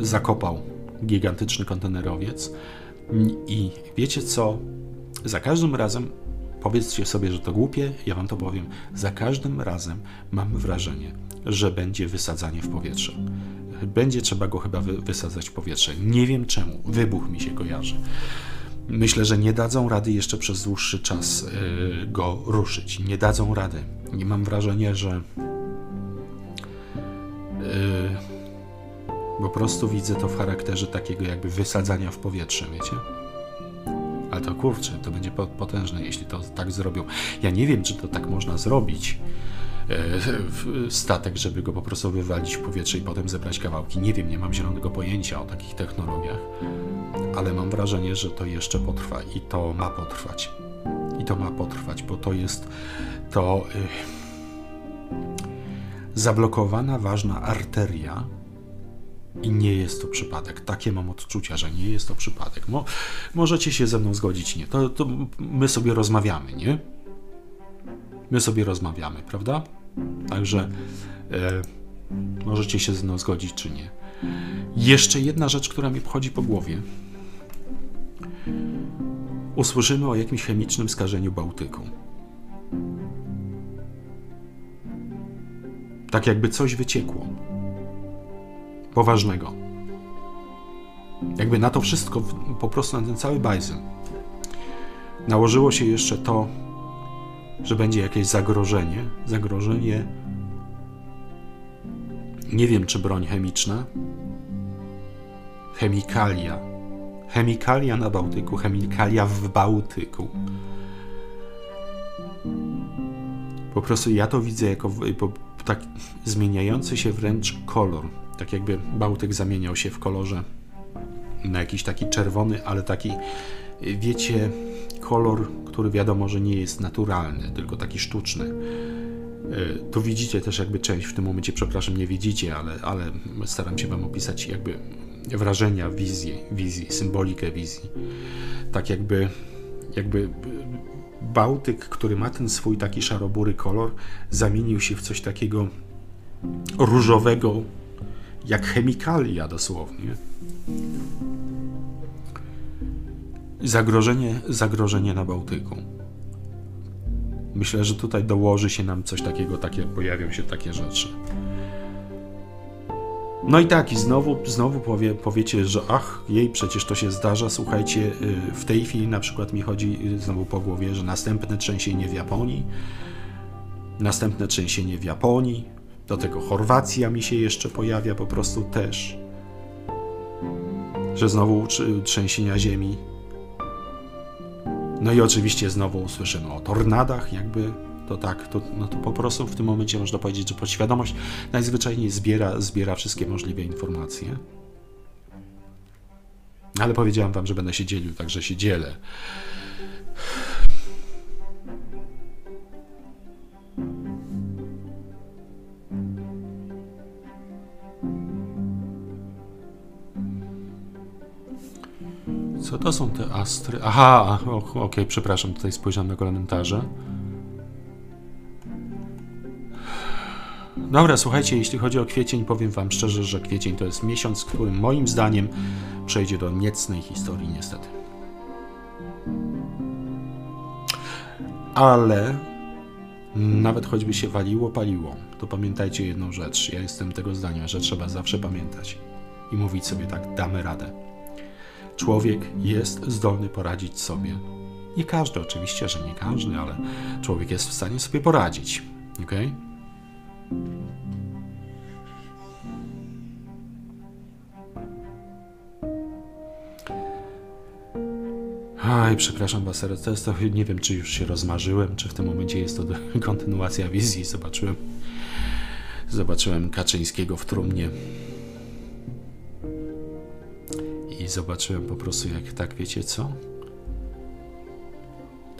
S1: zakopał, gigantyczny kontenerowiec i wiecie co? Za każdym razem, powiedzcie sobie, że to głupie, ja wam to powiem, za każdym razem mam wrażenie, że będzie wysadzanie w powietrze. Będzie trzeba go chyba wy wysadzać w powietrze. Nie wiem czemu. Wybuch mi się kojarzy. Myślę, że nie dadzą rady jeszcze przez dłuższy czas yy, go ruszyć. Nie dadzą rady. Nie mam wrażenia, że. Yy, po prostu widzę to w charakterze takiego jakby wysadzania w powietrze, wiecie? Ale to kurczę, to będzie potężne, jeśli to tak zrobią. Ja nie wiem, czy to tak można zrobić. E, statek, żeby go po prostu wywalić w powietrze i potem zebrać kawałki. Nie wiem, nie mam zielonego pojęcia o takich technologiach, ale mam wrażenie, że to jeszcze potrwa i to ma potrwać. I to ma potrwać, bo to jest to yy, zablokowana ważna arteria, i nie jest to przypadek. Takie mam odczucia, że nie jest to przypadek. Mo, możecie się ze mną zgodzić, nie? To, to my sobie rozmawiamy, nie? My sobie rozmawiamy, prawda? Także e, możecie się ze mną zgodzić, czy nie. Jeszcze jedna rzecz, która mi wchodzi po głowie. Usłyszymy o jakimś chemicznym skażeniu Bałtyku. Tak jakby coś wyciekło poważnego. Jakby na to wszystko, po prostu na ten cały bajzel, nałożyło się jeszcze to, że będzie jakieś zagrożenie. Zagrożenie, nie wiem czy broń chemiczna, chemikalia. Chemikalia na Bałtyku, chemikalia w Bałtyku. Po prostu ja to widzę jako tak zmieniający się wręcz kolor tak jakby Bałtyk zamieniał się w kolorze na jakiś taki czerwony, ale taki, wiecie, kolor, który wiadomo, że nie jest naturalny, tylko taki sztuczny. E, tu widzicie też jakby część, w tym momencie, przepraszam, nie widzicie, ale, ale staram się Wam opisać jakby wrażenia, wizję, wizji, symbolikę wizji. Tak jakby, jakby Bałtyk, który ma ten swój taki szarobury kolor, zamienił się w coś takiego różowego, jak chemikalia dosłownie. Zagrożenie, zagrożenie na Bałtyku. Myślę, że tutaj dołoży się nam coś takiego, takie, pojawią się takie rzeczy. No i tak, i znowu, znowu powie, powiecie, że ach, jej, przecież to się zdarza. Słuchajcie, y, w tej chwili na przykład mi chodzi y, znowu po głowie, że następne trzęsienie w Japonii, następne trzęsienie w Japonii, do tego Chorwacja mi się jeszcze pojawia po prostu też, że znowu trzęsienia ziemi. No i oczywiście znowu usłyszymy o tornadach, jakby to tak, to, no to po prostu w tym momencie można powiedzieć, że podświadomość najzwyczajniej zbiera, zbiera wszystkie możliwe informacje. Ale powiedziałem wam, że będę się dzielił, także się dzielę. Co to są te astry? Aha, okej, okay, przepraszam, tutaj spojrzałem na komentarze. Dobra, słuchajcie, jeśli chodzi o kwiecień, powiem Wam szczerze, że kwiecień to jest miesiąc, który moim zdaniem przejdzie do niecnej historii, niestety. Ale nawet choćby się waliło, paliło, to pamiętajcie jedną rzecz. Ja jestem tego zdania, że trzeba zawsze pamiętać i mówić sobie tak, damy radę. Człowiek jest zdolny poradzić sobie. Nie każdy, oczywiście, że nie każdy, ale człowiek jest w stanie sobie poradzić. Okay? Aj, przepraszam Was, to jest to, nie wiem, czy już się rozmarzyłem, czy w tym momencie jest to kontynuacja wizji. Zobaczyłem, zobaczyłem Kaczyńskiego w trumnie i zobaczyłem po prostu, jak tak, wiecie co?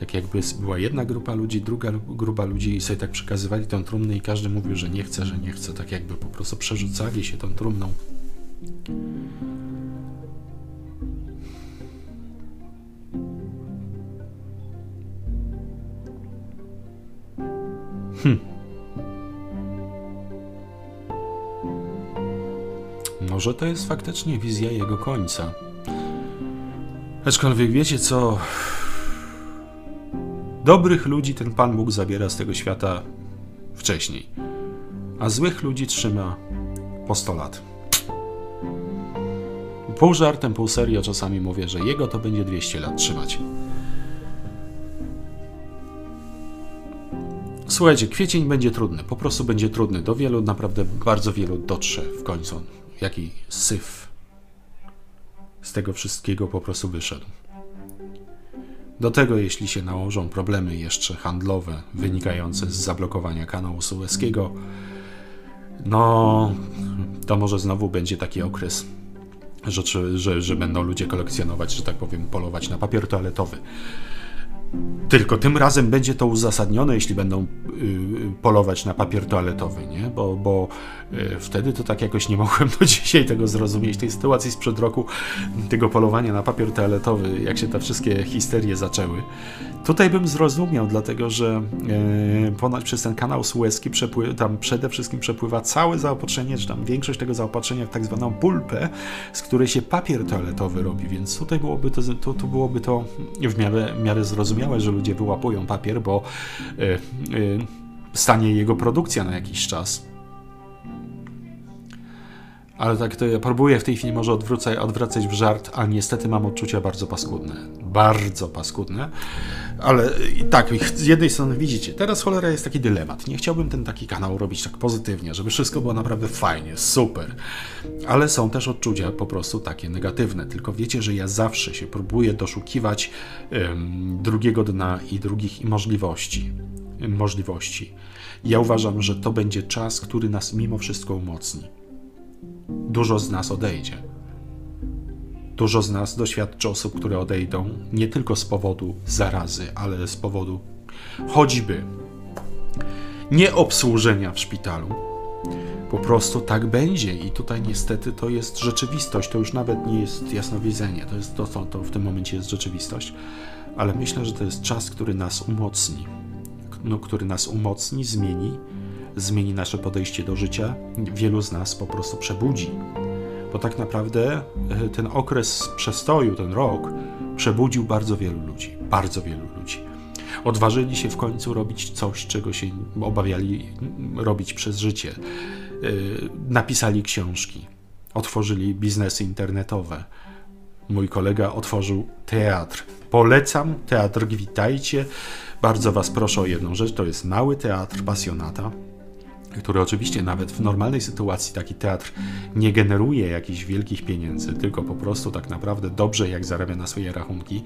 S1: tak jakby była jedna grupa ludzi, druga grupa ludzi i sobie tak przekazywali tą trumnę i każdy mówił, że nie chce, że nie chce, tak jakby po prostu przerzucali się tą trumną. Hm. Może to jest faktycznie wizja jego końca. Aczkolwiek wiecie co? Dobrych ludzi ten Pan Bóg zabiera z tego świata wcześniej, a złych ludzi trzyma po 100 lat. Pół żartem, pół serio czasami mówię, że jego to będzie 200 lat trzymać. Słuchajcie, kwiecień będzie trudny, po prostu będzie trudny. Do wielu, naprawdę bardzo wielu dotrze w końcu, jaki syf z tego wszystkiego po prostu wyszedł. Do tego, jeśli się nałożą problemy jeszcze handlowe wynikające z zablokowania kanału sueskiego, no to może znowu będzie taki okres, że, że, że będą ludzie kolekcjonować, że tak powiem, polować na papier toaletowy. Tylko tym razem będzie to uzasadnione, jeśli będą y, polować na papier toaletowy, nie? Bo, bo y, wtedy to tak jakoś nie mogłem do dzisiaj tego zrozumieć, tej sytuacji sprzed roku, tego polowania na papier toaletowy, jak się te wszystkie histerie zaczęły. Tutaj bym zrozumiał, dlatego że y, ponad przez ten kanał Suezki przepły, tam przede wszystkim przepływa całe zaopatrzenie, czy tam większość tego zaopatrzenia w tak zwaną pulpę, z której się papier toaletowy robi, więc tutaj byłoby to, to, to byłoby to w miarę, w miarę zrozumiałe zrozumiałe, że ludzie wyłapują papier, bo y, y, stanie jego produkcja na jakiś czas. Ale tak to ja próbuję w tej chwili może odwrócać, odwracać w żart, a niestety mam odczucia bardzo paskudne. Bardzo paskudne. Ale i tak, z jednej strony widzicie, teraz cholera jest taki dylemat. Nie chciałbym ten taki kanał robić tak pozytywnie, żeby wszystko było naprawdę fajnie, super. Ale są też odczucia po prostu takie negatywne. Tylko wiecie, że ja zawsze się próbuję doszukiwać um, drugiego dna i drugich możliwości. Możliwości. Ja uważam, że to będzie czas, który nas mimo wszystko umocni dużo z nas odejdzie. Dużo z nas doświadczy osób, które odejdą nie tylko z powodu zarazy, ale z powodu choćby nieobsłużenia w szpitalu. Po prostu tak będzie i tutaj niestety to jest rzeczywistość, to już nawet nie jest jasnowidzenie, to jest to, to, to w tym momencie jest rzeczywistość, ale myślę, że to jest czas, który nas umocni, no, który nas umocni, zmieni, zmieni nasze podejście do życia, wielu z nas po prostu przebudzi. Bo tak naprawdę e, ten okres przestoju, ten rok, przebudził bardzo wielu ludzi, bardzo wielu ludzi. Odważyli się w końcu robić coś, czego się obawiali robić przez życie. Y, napisali książki, otworzyli biznesy internetowe. Mój kolega otworzył teatr. Polecam teatr Gwitajcie. Bardzo Was proszę o jedną rzecz: to jest mały teatr pasjonata który oczywiście nawet w normalnej sytuacji taki teatr nie generuje jakichś wielkich pieniędzy, tylko po prostu tak naprawdę dobrze jak zarabia na swoje rachunki.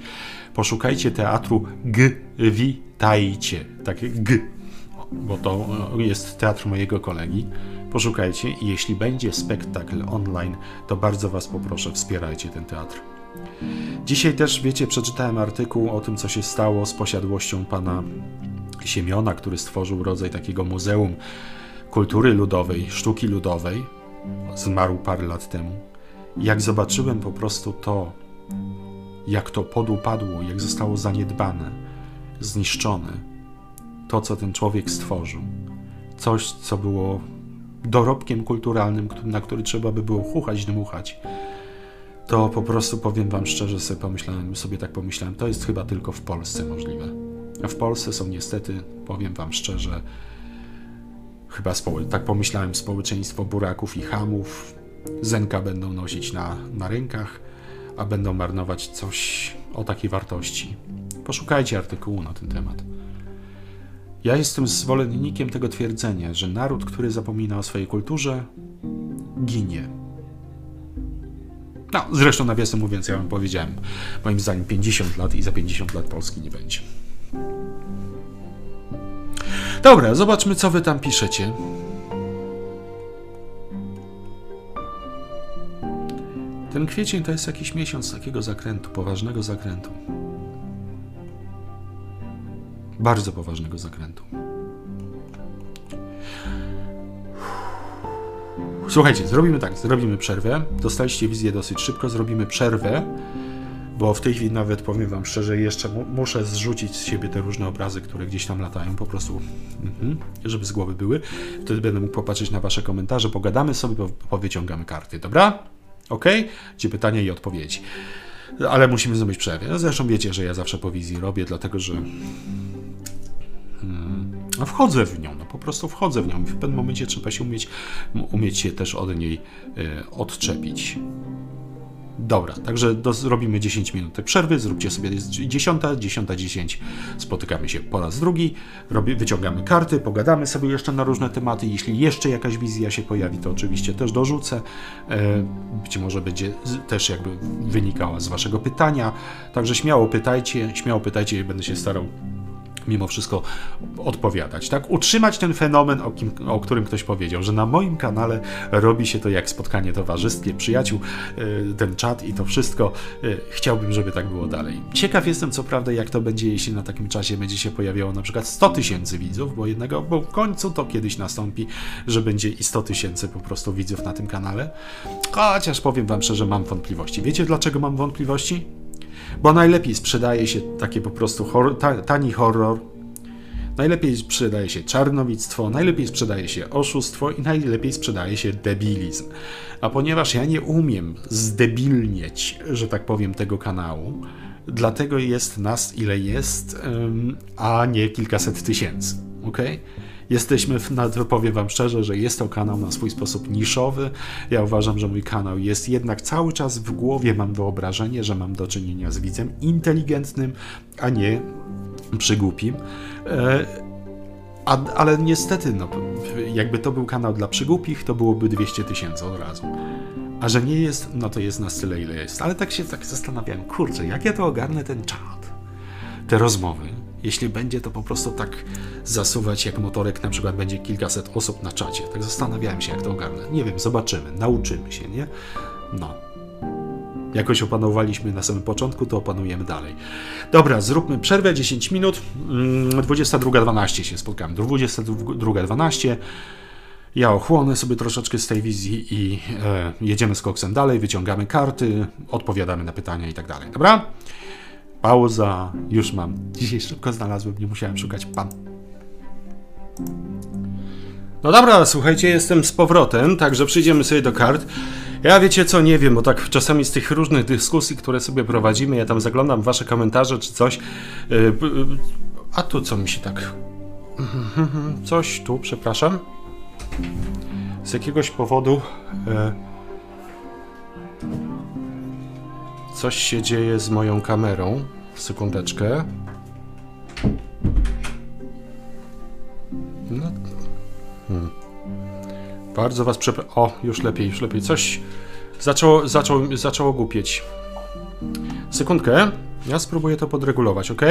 S1: Poszukajcie teatru Gwitajcie, takie G, bo to jest teatr mojego kolegi. Poszukajcie i jeśli będzie spektakl online, to bardzo Was poproszę, wspierajcie ten teatr. Dzisiaj też, wiecie, przeczytałem artykuł o tym, co się stało z posiadłością pana Siemiona, który stworzył rodzaj takiego muzeum kultury ludowej, sztuki ludowej, zmarł parę lat temu, jak zobaczyłem po prostu to, jak to podupadło, jak zostało zaniedbane, zniszczone, to co ten człowiek stworzył, coś co było dorobkiem kulturalnym, na który trzeba by było chuchać, dmuchać, to po prostu powiem Wam szczerze, sobie pomyślałem, sobie tak pomyślałem, to jest chyba tylko w Polsce możliwe. A w Polsce są niestety, powiem Wam szczerze, chyba tak pomyślałem, społeczeństwo buraków i hamów zenka będą nosić na, na rękach, a będą marnować coś o takiej wartości. Poszukajcie artykułu na ten temat. Ja jestem zwolennikiem tego twierdzenia, że naród, który zapomina o swojej kulturze, ginie. No, zresztą nawiasem mówiąc, ja wam powiedziałem, moim zdaniem 50 lat i za 50 lat Polski nie będzie. Dobra, zobaczmy, co wy tam piszecie. Ten kwiecień to jest jakiś miesiąc takiego zakrętu, poważnego zakrętu. Bardzo poważnego zakrętu. Słuchajcie, zrobimy tak, zrobimy przerwę. Dostaliście wizję dosyć szybko, zrobimy przerwę bo w tej chwili nawet powiem Wam szczerze, jeszcze mu muszę zrzucić z siebie te różne obrazy, które gdzieś tam latają, po prostu, mhm, żeby z głowy były. Wtedy będę mógł popatrzeć na Wasze komentarze, pogadamy sobie, powyciągamy karty, dobra? Ok? Gdzie pytania i odpowiedzi. Ale musimy zrobić przerwę. No zresztą wiecie, że ja zawsze po wizji robię, dlatego że. Hmm, wchodzę w nią, no po prostu wchodzę w nią w pewnym momencie trzeba się umieć, umieć się też od niej y, odczepić. Dobra, także do, zrobimy 10 minut przerwy, zróbcie sobie 10, 10, 10. Spotykamy się po raz drugi, robi, wyciągamy karty, pogadamy sobie jeszcze na różne tematy. Jeśli jeszcze jakaś wizja się pojawi, to oczywiście też dorzucę. E, być może będzie też jakby wynikała z Waszego pytania. Także śmiało pytajcie, śmiało pytajcie będę się starał mimo wszystko odpowiadać, tak? Utrzymać ten fenomen, o, kim, o, którym ktoś powiedział, że na moim kanale robi się to jak spotkanie towarzyskie, przyjaciół, y, ten czat i to wszystko. Y, chciałbym, żeby tak było dalej. Ciekaw jestem, co prawda, jak to będzie, jeśli na takim czasie będzie się pojawiało na przykład 100 tysięcy widzów, bo jednego, bo w końcu to kiedyś nastąpi, że będzie i 100 tysięcy po prostu widzów na tym kanale. Chociaż powiem wam szczerze, mam wątpliwości. Wiecie, dlaczego mam wątpliwości? Bo najlepiej sprzedaje się takie po prostu hor tani horror, najlepiej sprzedaje się czarnowictwo, najlepiej sprzedaje się oszustwo i najlepiej sprzedaje się debilizm. A ponieważ ja nie umiem zdebilnieć, że tak powiem, tego kanału, dlatego jest nas ile jest, a nie kilkaset tysięcy. Okej? Jesteśmy, powiem Wam szczerze, że jest to kanał na swój sposób niszowy. Ja uważam, że mój kanał jest jednak cały czas w głowie, mam wyobrażenie, że mam do czynienia z widzem inteligentnym, a nie przygłupim. E, a, ale niestety, no, jakby to był kanał dla przygłupich, to byłoby 200 tysięcy od razu. A że nie jest, no to jest na tyle, ile jest. Ale tak się tak zastanawiałem, kurczę, jak ja to ogarnę ten czat, te rozmowy jeśli będzie to po prostu tak zasuwać jak motorek, na przykład będzie kilkaset osób na czacie. Tak zastanawiałem się, jak to ogarnę. Nie wiem, zobaczymy, nauczymy się, nie? No. Jakoś opanowaliśmy na samym początku, to opanujemy dalej. Dobra, zróbmy przerwę 10 minut. 22.12 mm, się spotkamy. 22.12. Ja ochłonę sobie troszeczkę z tej wizji i e, jedziemy z koksem dalej, wyciągamy karty, odpowiadamy na pytania i tak dalej. Dobra? Pauza. Już mam. Dzisiaj szybko znalazłem, nie musiałem szukać pan. No dobra, słuchajcie, jestem z powrotem, także przyjdziemy sobie do kart. Ja wiecie co, nie wiem, bo tak czasami z tych różnych dyskusji, które sobie prowadzimy, ja tam zaglądam wasze komentarze czy coś. Yy, a tu co mi się tak. Coś tu, przepraszam. Z jakiegoś powodu. Yy, coś się dzieje z moją kamerą. Sekundeczkę. No. Hmm. Bardzo was przepraszam. O, już lepiej, już lepiej. Coś zaczęło, zaczęło, zaczęło głupieć. Sekundkę. Ja spróbuję to podregulować, ok?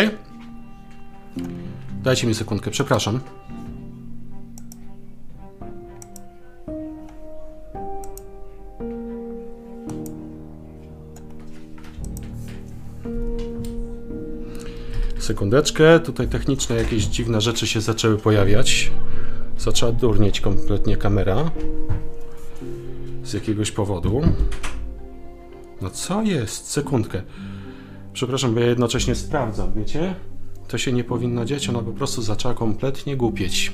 S1: Dajcie mi sekundkę, przepraszam. Sekundeczkę, tutaj techniczne jakieś dziwne rzeczy się zaczęły pojawiać. Zaczęła durnieć kompletnie kamera. Z jakiegoś powodu. No co jest? Sekundkę. Przepraszam, bo ja jednocześnie sprawdzam, wiecie? To się nie powinno dziać, ona po prostu zaczęła kompletnie głupieć.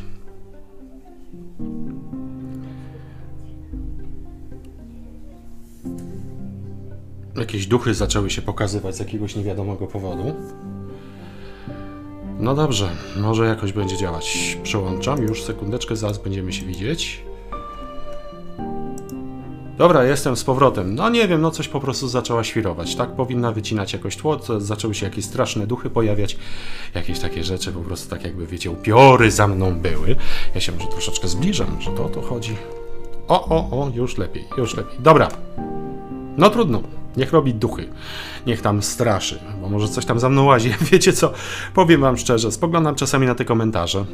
S1: Jakieś duchy zaczęły się pokazywać z jakiegoś niewiadomego powodu. No dobrze, może jakoś będzie działać. Przełączam, już sekundeczkę, zaraz będziemy się widzieć. Dobra, jestem z powrotem. No nie wiem, no coś po prostu zaczęła świrować, tak? Powinna wycinać jakoś tło, zaczęły się jakieś straszne duchy pojawiać, jakieś takie rzeczy, po prostu tak jakby, wiecie, upiory za mną były. Ja się może troszeczkę zbliżam, że to o to chodzi. O, o, o, już lepiej, już lepiej. Dobra. No trudno. Niech robi duchy. Niech tam straszy, bo może coś tam za mną łazi. Wiecie co? Powiem wam szczerze, spoglądam czasami na te komentarze.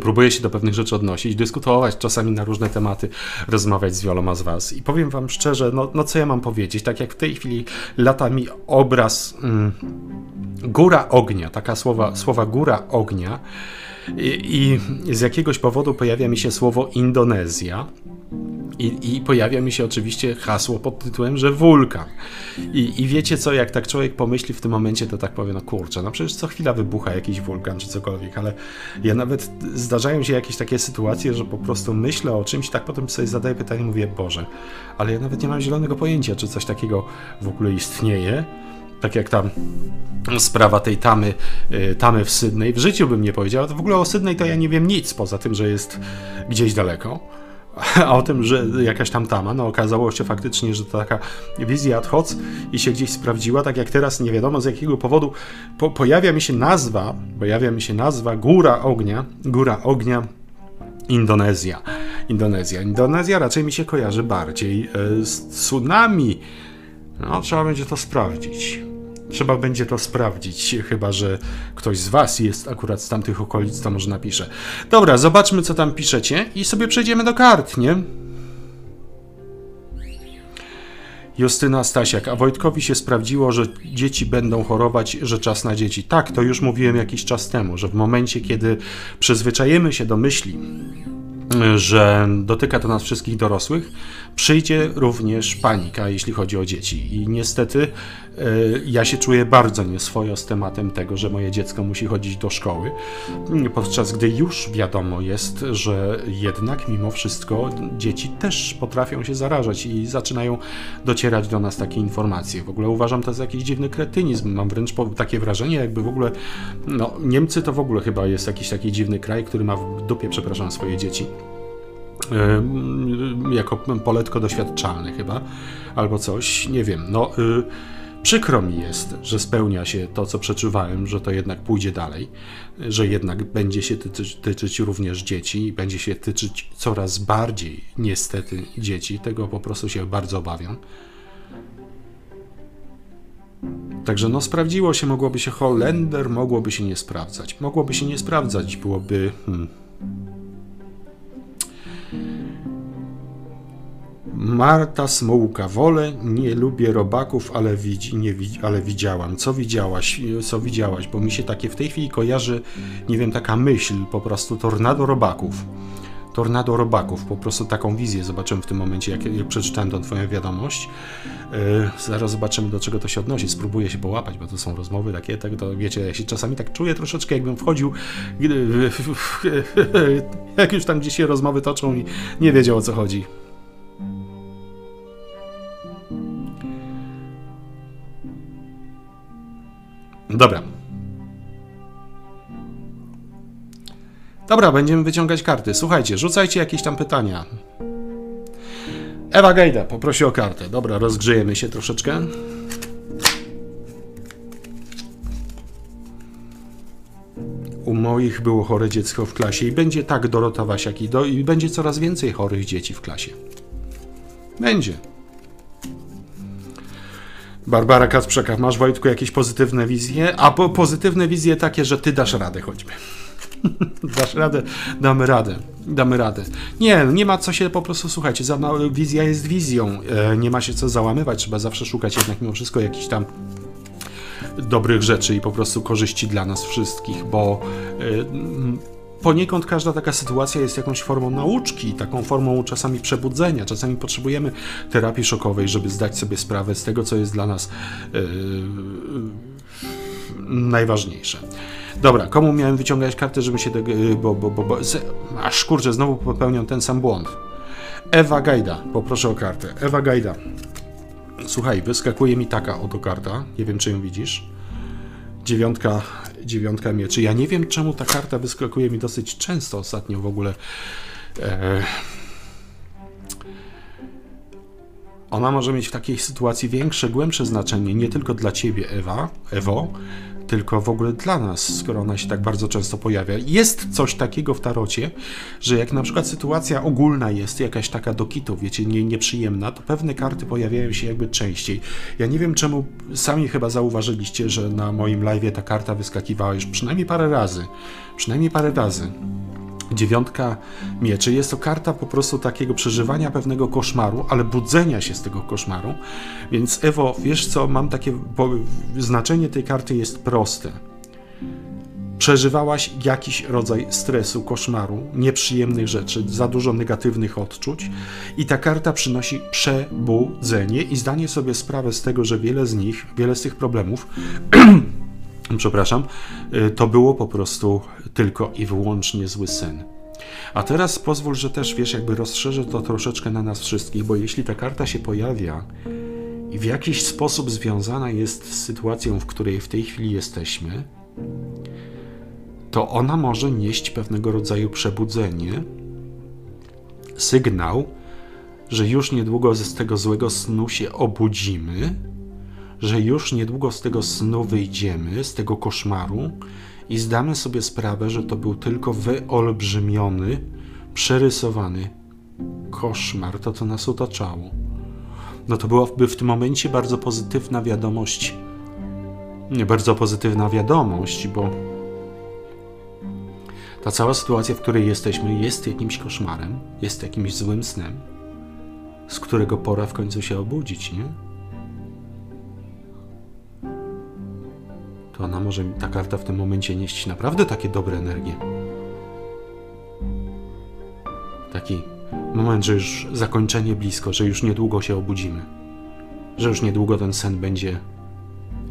S1: Próbuję się do pewnych rzeczy odnosić, dyskutować czasami na różne tematy, rozmawiać z wieloma z Was. I powiem Wam szczerze, no, no co ja mam powiedzieć? Tak jak w tej chwili lata mi obraz mm, góra ognia, taka słowa, słowa góra ognia, i, I, z jakiegoś powodu pojawia mi się słowo Indonezja. I, I, pojawia mi się oczywiście hasło pod tytułem, że wulkan. I, I, wiecie co, jak tak człowiek pomyśli w tym momencie, to tak powie, no kurczę, no przecież co chwila wybucha jakiś wulkan czy cokolwiek, ale ja nawet zdarzają się jakieś takie sytuacje, że po prostu myślę o czymś, tak potem sobie zadaję pytanie, mówię, Boże, ale ja nawet nie mam zielonego pojęcia, czy coś takiego w ogóle istnieje. Tak jak tam sprawa tej tamy, y, tamy w Sydney. W życiu bym nie powiedział. W ogóle o Sydney to ja nie wiem nic, poza tym, że jest gdzieś daleko. O tym, że jakaś tam tama, no okazało się faktycznie, że to taka wizja ad hoc i się gdzieś sprawdziła, tak jak teraz nie wiadomo z jakiego powodu po, pojawia mi się nazwa, pojawia mi się nazwa Góra Ognia, Góra Ognia Indonezja. Indonezja. Indonezja raczej mi się kojarzy bardziej e, z tsunami. No, trzeba będzie to sprawdzić. Trzeba będzie to sprawdzić, chyba że ktoś z Was jest akurat z tamtych okolic, to może napisze. Dobra, zobaczmy co tam piszecie i sobie przejdziemy do kart, nie? Justyna Stasiak, a Wojtkowi się sprawdziło, że dzieci będą chorować, że czas na dzieci. Tak, to już mówiłem jakiś czas temu, że w momencie, kiedy przyzwyczajemy się do myśli, że dotyka to nas wszystkich dorosłych, przyjdzie również panika, jeśli chodzi o dzieci. I niestety ja się czuję bardzo nieswojo z tematem tego, że moje dziecko musi chodzić do szkoły, podczas gdy już wiadomo jest, że jednak mimo wszystko dzieci też potrafią się zarażać i zaczynają docierać do nas takie informacje. W ogóle uważam to za jakiś dziwny kretynizm. Mam wręcz takie wrażenie, jakby w ogóle no, Niemcy to w ogóle chyba jest jakiś taki dziwny kraj, który ma w dupie, przepraszam, swoje dzieci jako poletko doświadczalne chyba, albo coś, nie wiem. No, y, przykro mi jest, że spełnia się to, co przeczuwałem, że to jednak pójdzie dalej, że jednak będzie się tyczyć, tyczyć również dzieci i będzie się tyczyć coraz bardziej, niestety, dzieci. Tego po prostu się bardzo obawiam. Także no sprawdziło się, mogłoby się Holender, mogłoby się nie sprawdzać. Mogłoby się nie sprawdzać, byłoby... Hmm, Marta Smułka. Wolę, nie lubię robaków, ale, widzi, nie, ale widziałam. Co widziałaś? Co widziałaś? Bo mi się takie w tej chwili kojarzy, nie wiem, taka myśl, po prostu tornado robaków. Tornado robaków, po prostu taką wizję zobaczyłem w tym momencie, jak, jak przeczytałem tą twoją wiadomość. Yy, zaraz zobaczymy, do czego to się odnosi. Spróbuję się połapać, bo to są rozmowy takie, tak, to wiecie, ja się czasami tak czuję troszeczkę, jakbym wchodził, jak już tam gdzieś się rozmowy toczą i nie wiedział o co chodzi. Dobra. Dobra, będziemy wyciągać karty. Słuchajcie, rzucajcie jakieś tam pytania. Ewa Gejda poprosi o kartę. Dobra, rozgrzejemy się troszeczkę. U moich było chore dziecko w klasie i będzie tak Dorota Wasiak i, do, i będzie coraz więcej chorych dzieci w klasie. Będzie. Barbara Kacprzaka, masz Wojtku jakieś pozytywne wizje? A po, pozytywne wizje takie, że ty dasz radę choćby. dasz radę, damy radę, damy radę. Nie, nie ma co się po prostu, słuchajcie, za, wizja jest wizją, e, nie ma się co załamywać, trzeba zawsze szukać jednak mimo wszystko jakichś tam dobrych rzeczy i po prostu korzyści dla nas wszystkich, bo y, poniekąd każda taka sytuacja jest jakąś formą nauczki, taką formą czasami przebudzenia. Czasami potrzebujemy terapii szokowej, żeby zdać sobie sprawę z tego, co jest dla nas yy, najważniejsze. Dobra, komu miałem wyciągać kartę, żeby się. Tego, bo, bo, bo, bo, aż kurczę, znowu popełniam ten sam błąd. Ewa Gajda, poproszę o kartę. Ewa Gajda. Słuchaj, wyskakuje mi taka oto karta. Nie wiem, czy ją widzisz. Dziewiątka, dziewiątka mieczy. Ja nie wiem, czemu ta karta wyskakuje mi dosyć często ostatnio w ogóle. E... Ona może mieć w takiej sytuacji większe, głębsze znaczenie nie tylko dla ciebie, Ewa, Ewo, tylko w ogóle dla nas, skoro ona się tak bardzo często pojawia. Jest coś takiego w tarocie, że jak na przykład sytuacja ogólna jest jakaś taka do kitu, wiecie, nie, nieprzyjemna, to pewne karty pojawiają się jakby częściej. Ja nie wiem czemu, sami chyba zauważyliście, że na moim live ta karta wyskakiwała już przynajmniej parę razy. Przynajmniej parę razy. Dziewiątka mieczy jest to karta po prostu takiego przeżywania pewnego koszmaru, ale budzenia się z tego koszmaru. Więc Ewo, wiesz co, mam takie. Znaczenie tej karty jest proste. Przeżywałaś jakiś rodzaj stresu, koszmaru, nieprzyjemnych rzeczy, za dużo negatywnych odczuć, i ta karta przynosi przebudzenie i zdanie sobie sprawę z tego, że wiele z nich, wiele z tych problemów przepraszam, y, to było po prostu tylko i wyłącznie zły sen. A teraz pozwól, że też wiesz, jakby rozszerzę to troszeczkę na nas wszystkich, bo jeśli ta karta się pojawia i w jakiś sposób związana jest z sytuacją, w której w tej chwili jesteśmy, to ona może nieść pewnego rodzaju przebudzenie, sygnał, że już niedługo z tego złego snu się obudzimy że już niedługo z tego snu wyjdziemy, z tego koszmaru i zdamy sobie sprawę, że to był tylko wyolbrzymiony, przerysowany koszmar, to co nas otaczało. No to byłaby w tym momencie bardzo pozytywna wiadomość. Nie bardzo pozytywna wiadomość, bo ta cała sytuacja, w której jesteśmy, jest jakimś koszmarem, jest jakimś złym snem, z którego pora w końcu się obudzić, nie? To ona może ta karta w tym momencie nieść naprawdę takie dobre energie. Taki moment, że już zakończenie blisko, że już niedługo się obudzimy. Że już niedługo ten sen będzie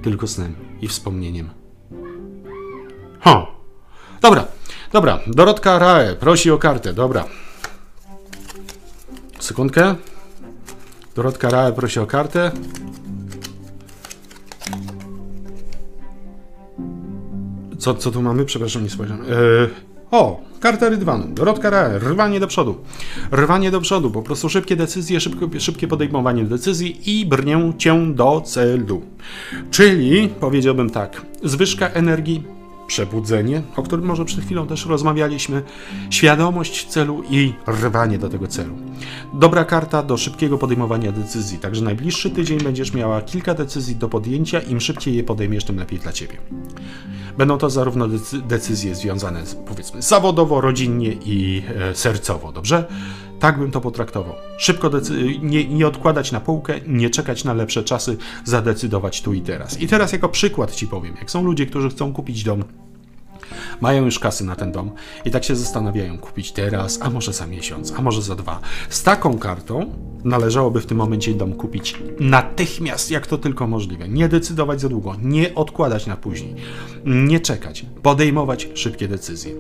S1: tylko snem i wspomnieniem. Ho! Dobra, dobra. Dorotka Rae prosi o kartę, dobra. Sekundkę. Dorotka Rae prosi o kartę. Co, co tu mamy? Przepraszam, nie spojrzałem. Eee, o, karta Rydwanu. Dorotka Rae, rwanie do przodu. Rwanie do przodu, po prostu szybkie decyzje, szybkie, szybkie podejmowanie decyzji i brnię cię do celu. Czyli, powiedziałbym tak, zwyżka energii, przebudzenie, o którym może przed chwilą też rozmawialiśmy, świadomość celu i rwanie do tego celu. Dobra karta do szybkiego podejmowania decyzji, także najbliższy tydzień będziesz miała kilka decyzji do podjęcia, im szybciej je podejmiesz, tym lepiej dla Ciebie. Będą to zarówno decyzje związane z, powiedzmy zawodowo, rodzinnie i e, sercowo, dobrze? Tak bym to potraktował. Szybko nie, nie odkładać na półkę, nie czekać na lepsze czasy, zadecydować tu i teraz. I teraz jako przykład Ci powiem, jak są ludzie, którzy chcą kupić dom, Mają już kasy na ten dom i tak się zastanawiają, kupić teraz, a może za miesiąc, a może za dwa. Z taką kartą należałoby w tym momencie dom kupić natychmiast, jak to tylko możliwe. Nie decydować za długo, nie odkładać na później, nie czekać, podejmować szybkie decyzje.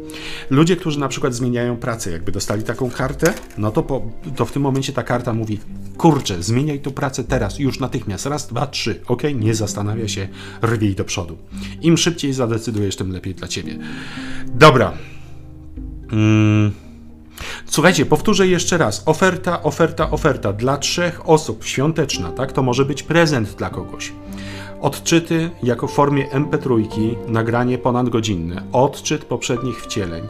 S1: Ludzie, którzy na przykład zmieniają pracę, jakby dostali taką kartę, no to, po, to w tym momencie ta karta mówi: kurczę, zmieniaj tu pracę teraz, już natychmiast, raz, dwa, trzy, ok? Nie zastanawia się, rwij do przodu. Im szybciej zadecydujesz, tym lepiej dla ciebie. Dobra. Mm. Słuchajcie, powtórzę jeszcze raz. Oferta, oferta, oferta dla trzech osób, świąteczna, tak? To może być prezent dla kogoś. Odczyty jako w formie MP3, nagranie ponadgodzinne, odczyt poprzednich wcieleń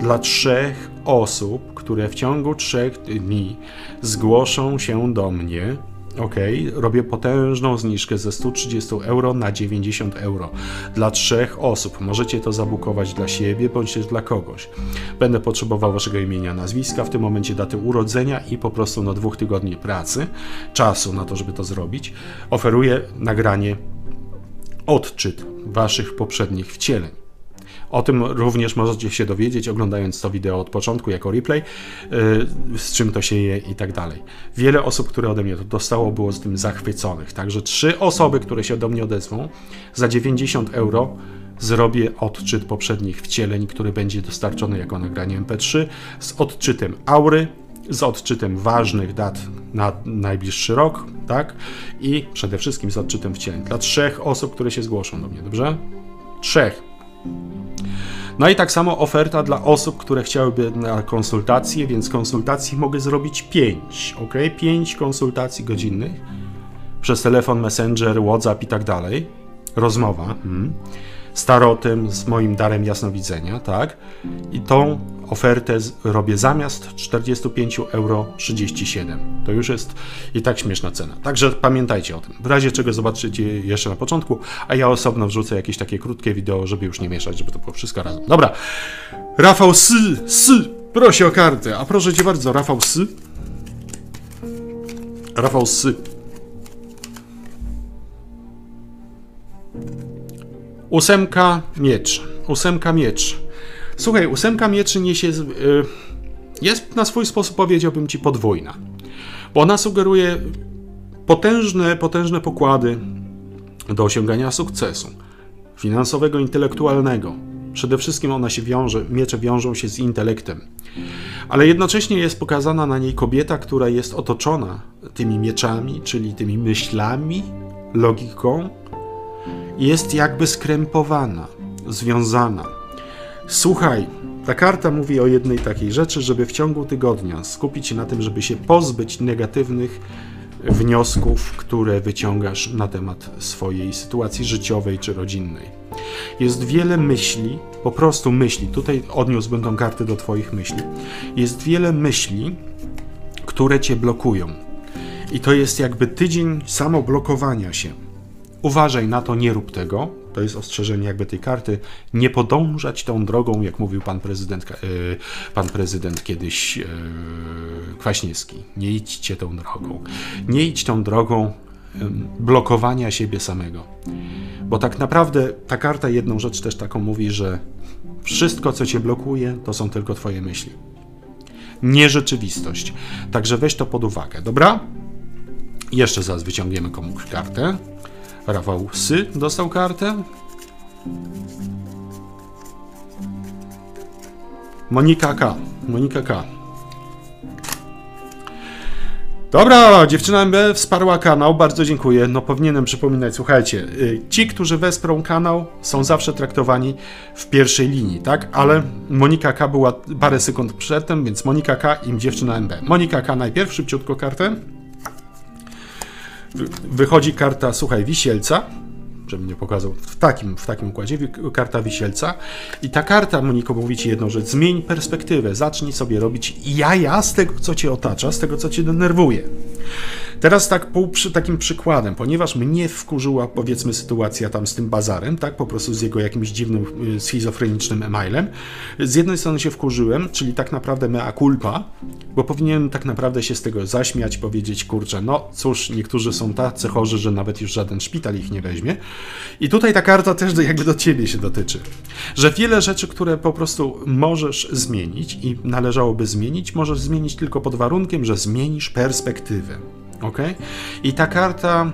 S1: dla trzech osób, które w ciągu trzech dni zgłoszą się do mnie Ok, robię potężną zniżkę ze 130 euro na 90 euro dla trzech osób. Możecie to zabukować dla siebie bądź też dla kogoś. Będę potrzebował waszego imienia, nazwiska, w tym momencie daty urodzenia i po prostu na dwóch tygodni pracy, czasu na to, żeby to zrobić. Oferuję nagranie, odczyt waszych poprzednich wcieleń. O tym również możecie się dowiedzieć, oglądając to wideo od początku jako replay, yy, z czym to się je i tak dalej. Wiele osób, które ode mnie to dostało, było z tym zachwyconych. Także trzy osoby, które się do mnie odezwą, za 90 euro zrobię odczyt poprzednich wcieleń, który będzie dostarczony jako nagranie MP3 z odczytem aury, z odczytem ważnych dat na najbliższy rok, tak? I przede wszystkim z odczytem wcieleń dla trzech osób, które się zgłoszą do mnie, dobrze? Trzech. No i tak samo oferta dla osób, które chciałyby na konsultacje, więc konsultacji mogę zrobić 5, ok? 5 konsultacji godzinnych przez telefon, messenger, WhatsApp i tak dalej. Rozmowa. Hmm z tarotem, z moim darem jasnowidzenia, tak? I tą ofertę robię zamiast 45 euro 37. To już jest i tak śmieszna cena. Także pamiętajcie o tym. W razie czego zobaczycie jeszcze na początku, a ja osobno wrzucę jakieś takie krótkie wideo, żeby już nie mieszać, żeby to było wszystko razem. Dobra. Rafał Sy, Sy, prosi o kartę. A proszę cię bardzo, Rafał Sy. Rafał Sy. Ósemka miecz. Ósemka miecz. Słuchaj, ósemka mieczy niesie. Yy, jest na swój sposób, powiedziałbym ci, podwójna. Bo ona sugeruje potężne, potężne pokłady do osiągania sukcesu finansowego, intelektualnego. Przede wszystkim ona się wiąże, miecze wiążą się z intelektem. Ale jednocześnie jest pokazana na niej kobieta, która jest otoczona tymi mieczami, czyli tymi myślami, logiką, jest jakby skrępowana, związana. Słuchaj, ta karta mówi o jednej takiej rzeczy, żeby w ciągu tygodnia skupić się na tym, żeby się pozbyć negatywnych wniosków, które wyciągasz na temat swojej sytuacji życiowej czy rodzinnej. Jest wiele myśli, po prostu myśli. Tutaj odniósłbym tą kartę do Twoich myśli. Jest wiele myśli, które Cię blokują. I to jest jakby tydzień samoblokowania się Uważaj na to, nie rób tego. To jest ostrzeżenie jakby tej karty. Nie podążać tą drogą, jak mówił pan prezydent, e, pan prezydent kiedyś e, Kwaśniewski. Nie idźcie tą drogą. Nie idź tą drogą blokowania siebie samego. Bo tak naprawdę ta karta jedną rzecz też taką mówi, że wszystko, co cię blokuje, to są tylko twoje myśli. Nie rzeczywistość. Także weź to pod uwagę, dobra? Jeszcze zaraz wyciągniemy komuś kartę. Rafał Sy dostał kartę. Monika K. Monika K. Dobra, dziewczyna MB wsparła kanał, bardzo dziękuję. No powinienem przypominać, słuchajcie, y, ci, którzy wesprą kanał, są zawsze traktowani w pierwszej linii, tak? Ale Monika K była parę sekund przedtem, więc Monika K i dziewczyna MB. Monika K najpierw, szybciutko kartę wychodzi karta, słuchaj, wisielca, żebym nie pokazał, w takim, w takim układzie, karta wisielca i ta karta, Moniko, mówi ci jedną rzecz, zmień perspektywę, zacznij sobie robić jaja z tego, co cię otacza, z tego, co cię denerwuje. Teraz tak pół przy takim przykładem, ponieważ mnie wkurzyła powiedzmy sytuacja tam z tym bazarem, tak, po prostu z jego jakimś dziwnym y, schizofrenicznym emailem. Z jednej strony się wkurzyłem, czyli tak naprawdę mea culpa, bo powinienem tak naprawdę się z tego zaśmiać, powiedzieć, kurczę, no cóż, niektórzy są tacy chorzy, że nawet już żaden szpital ich nie weźmie. I tutaj ta karta też jakby do ciebie się dotyczy, że wiele rzeczy, które po prostu możesz zmienić i należałoby zmienić, możesz zmienić tylko pod warunkiem, że zmienisz perspektywę. Ok? I ta karta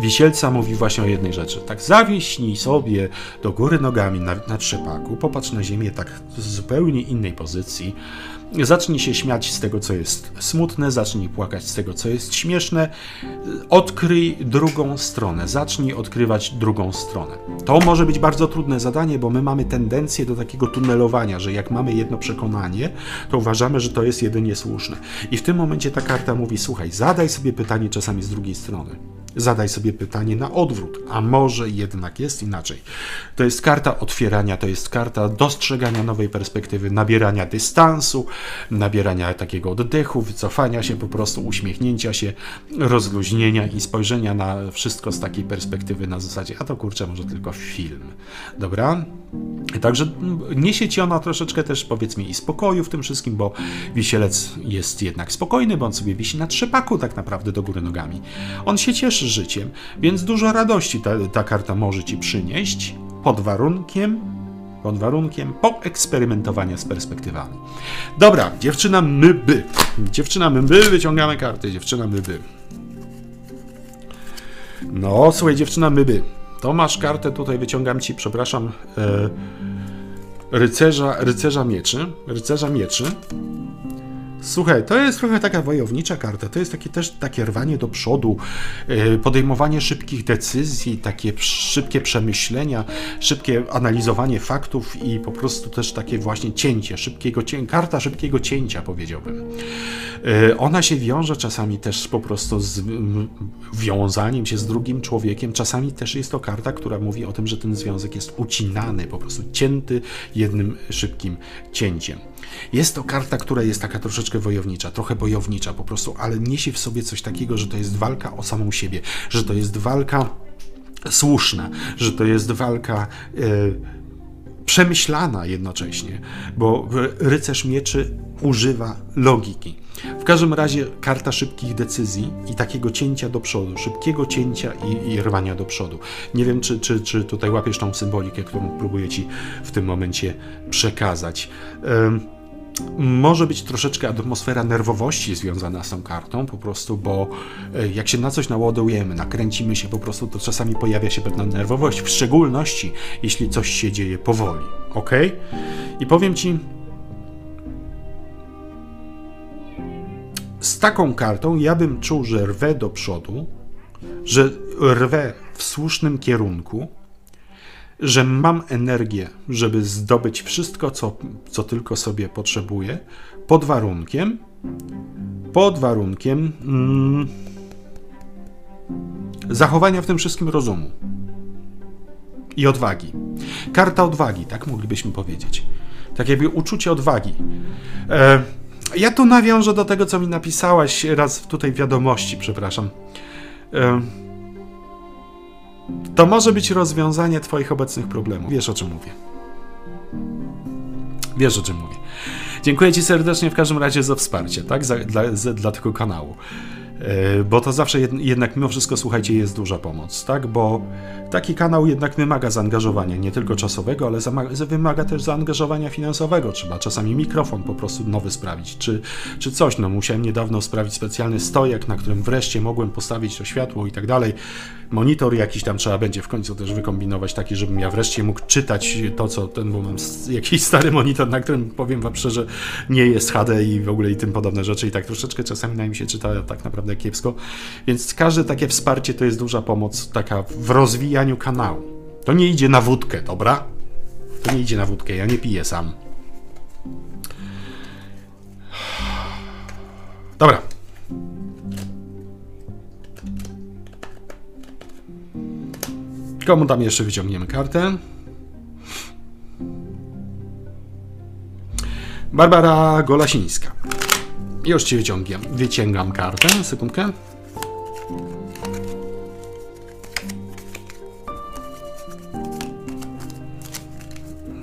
S1: Wisielca mówi właśnie o jednej rzeczy. Tak zawiśnij sobie do góry nogami na, na trzepaku, popatrz na ziemię tak z zupełnie innej pozycji, zacznij się śmiać z tego, co jest smutne, zacznij płakać z tego, co jest śmieszne, odkryj drugą stronę, zacznij odkrywać drugą stronę. To może być bardzo trudne zadanie, bo my mamy tendencję do takiego tunelowania, że jak mamy jedno przekonanie, to uważamy, że to jest jedynie słuszne. I w tym momencie ta karta mówi: słuchaj, zadaj sobie pytanie czasami z drugiej strony. Zadaj sobie pytanie na odwrót, a może jednak jest inaczej. To jest karta otwierania, to jest karta dostrzegania nowej perspektywy, nabierania dystansu, nabierania takiego oddechu, wycofania się, po prostu uśmiechnięcia się, rozluźnienia i spojrzenia na wszystko z takiej perspektywy na zasadzie, a to kurczę, może tylko film. Dobra? Także niesie ci ona troszeczkę też, powiedzmy, i spokoju w tym wszystkim, bo wisielec jest jednak spokojny, bo on sobie wisi na trzepaku tak naprawdę do góry nogami. On się cieszy życiem, więc dużo radości ta, ta karta może ci przynieść, pod warunkiem, pod warunkiem poeksperymentowania z perspektywami. Dobra, dziewczyna myby. Dziewczyna myby, wyciągamy karty, dziewczyna myby. No, słuchaj, dziewczyna myby. To masz kartę, tutaj wyciągam ci, przepraszam, e, rycerza, rycerza mieczy. Rycerza mieczy. Słuchaj, to jest trochę taka wojownicza karta. To jest takie też takie rwanie do przodu, e, podejmowanie szybkich decyzji, takie szybkie przemyślenia, szybkie analizowanie faktów i po prostu też takie właśnie cięcie, szybkiego cię karta szybkiego cięcia, powiedziałbym. E, ona się wiąże czasami też po prostu z wiązaniem się z drugim człowiekiem. Czasami też jest to karta, która mówi o tym, że ten związek jest ucinany, po prostu cięty jednym szybkim cięciem. Jest to karta, która jest taka troszeczkę wojownicza, trochę bojownicza po prostu, ale niesie w sobie coś takiego, że to jest walka o samą siebie, że to jest walka słuszna, że to jest walka. Yy, przemyślana jednocześnie, bo rycerz mieczy używa logiki. W każdym razie karta szybkich decyzji i takiego cięcia do przodu, szybkiego cięcia i, i rwania do przodu. Nie wiem, czy, czy, czy tutaj łapiesz tą symbolikę, którą próbuję ci w tym momencie przekazać. Um, może być troszeczkę atmosfera nerwowości związana z tą kartą, po prostu, bo e, jak się na coś naładujemy, nakręcimy się po prostu, to czasami pojawia się pewna nerwowość, w szczególności jeśli coś się dzieje powoli. Ok? I powiem ci, z taką kartą ja bym czuł, że rwę do przodu, że rwę w słusznym kierunku, że mam energię, żeby zdobyć wszystko, co, co tylko sobie potrzebuję, pod warunkiem, pod warunkiem mm, zachowania w tym wszystkim rozumu i odwagi. Karta odwagi, tak moglibyśmy powiedzieć. Tak jakby uczucie odwagi. E, ja tu nawiążę do tego, co mi napisałaś raz tutaj w wiadomości, przepraszam. E, to może być rozwiązanie Twoich obecnych problemów. Wiesz o czym mówię. Wiesz o czym mówię. Dziękuję Ci serdecznie w każdym razie za wsparcie, tak? Za, dla, za, dla tego kanału. E, bo to zawsze jednak mimo wszystko, słuchajcie, jest duża pomoc, tak? Bo taki kanał jednak wymaga zaangażowania, nie tylko czasowego, ale wymaga też zaangażowania finansowego. Trzeba czasami mikrofon po prostu nowy sprawić, czy, czy coś. No, musiałem niedawno sprawić specjalny stojak, na którym wreszcie mogłem postawić to światło i tak dalej. Monitor jakiś tam trzeba będzie w końcu też wykombinować taki, żebym ja wreszcie mógł czytać to, co ten, bo mam jakiś stary monitor, na którym powiem wam szczerze, nie jest HD i w ogóle i tym podobne rzeczy i tak troszeczkę czasami na nim się czyta tak naprawdę kiepsko. Więc każde takie wsparcie to jest duża pomoc taka w rozwijaniu kanału. To nie idzie na wódkę, dobra? To nie idzie na wódkę, ja nie piję sam. Dobra. Komu tam jeszcze wyciągniemy kartę? Barbara Golasińska. Już ci wyciągam, wyciągam kartę, sekundkę.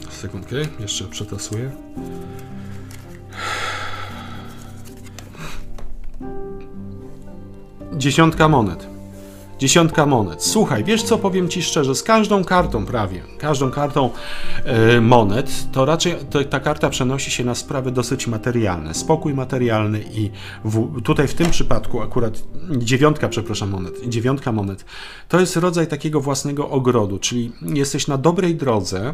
S1: Sekundkę, jeszcze przetasuję. Dziesiątka monet. Dziesiątka monet. Słuchaj, wiesz co, powiem ci szczerze, z każdą kartą prawie, każdą kartą e, monet, to raczej to, ta karta przenosi się na sprawy dosyć materialne. Spokój materialny i w, tutaj w tym przypadku akurat dziewiątka, przepraszam, monet, dziewiątka monet, to jest rodzaj takiego własnego ogrodu, czyli jesteś na dobrej drodze,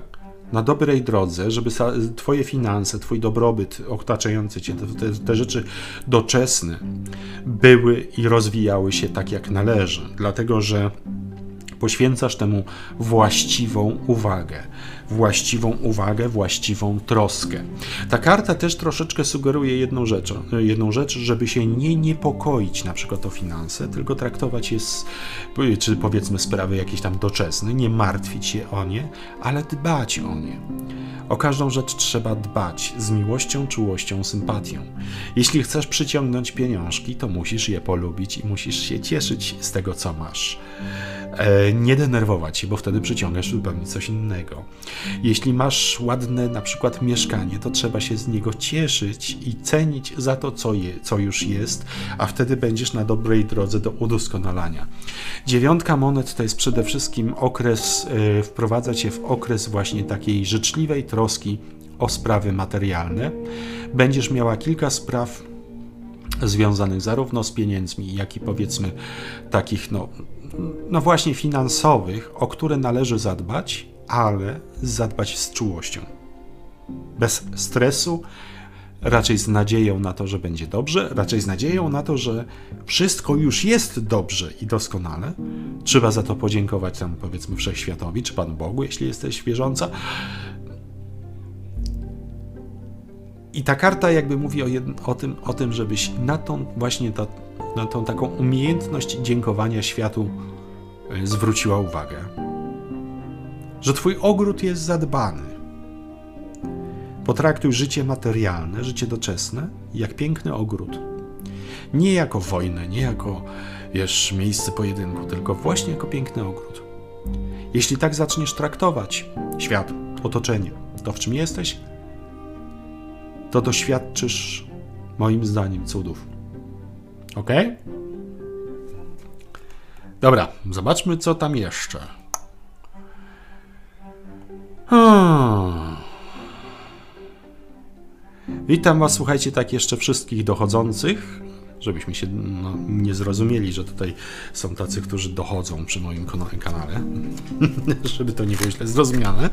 S1: na dobrej drodze, żeby Twoje finanse, Twój dobrobyt otaczający Cię, te, te, rzeczy doczesne były i rozwijały się tak jak należy, dlatego że poświęcasz temu właściwą uwagę właściwą uwagę, właściwą troskę. Ta karta też troszeczkę sugeruje jedną rzecz, jedną rzecz, żeby się nie niepokoić na przykład o finanse, tylko traktować je, z, czy powiedzmy sprawy jakieś tam doczesne, nie martwić się o nie, ale dbać o nie. O każdą rzecz trzeba dbać z miłością, czułością, sympatią. Jeśli chcesz przyciągnąć pieniążki, to musisz je polubić i musisz się cieszyć z tego, co masz. E, nie denerwować się, bo wtedy przyciągasz zupełnie coś innego. Jeśli masz ładne na przykład mieszkanie, to trzeba się z niego cieszyć i cenić za to, co, je, co już jest, a wtedy będziesz na dobrej drodze do udoskonalania. Dziewiątka monet to jest przede wszystkim okres, yy, wprowadza cię w okres właśnie takiej życzliwej troski o sprawy materialne. Będziesz miała kilka spraw związanych zarówno z pieniędzmi, jak i powiedzmy takich, no, no właśnie finansowych, o które należy zadbać, ale zadbać z czułością. Bez stresu, raczej z nadzieją na to, że będzie dobrze, raczej z nadzieją na to, że wszystko już jest dobrze i doskonale. Trzeba za to podziękować tam powiedzmy wszechświatowi, czy Panu Bogu, jeśli jesteś wierząca. I ta karta jakby mówi o, o, tym, o tym, żebyś na tą właśnie ta, na tą taką umiejętność dziękowania światu e, zwróciła uwagę. Że twój ogród jest zadbany. Potraktuj życie materialne, życie doczesne jak piękny ogród. Nie jako wojnę, nie jako wiesz, miejsce pojedynku, tylko właśnie jako piękny ogród. Jeśli tak zaczniesz traktować świat, otoczenie, to w czym jesteś, to doświadczysz, moim zdaniem, cudów. Ok? Dobra, zobaczmy, co tam jeszcze. Hmm. Witam Was, słuchajcie, tak jeszcze wszystkich dochodzących żebyśmy się no, nie zrozumieli, że tutaj są tacy, którzy dochodzą przy moim kanale, żeby to nie było źle zrozumiane.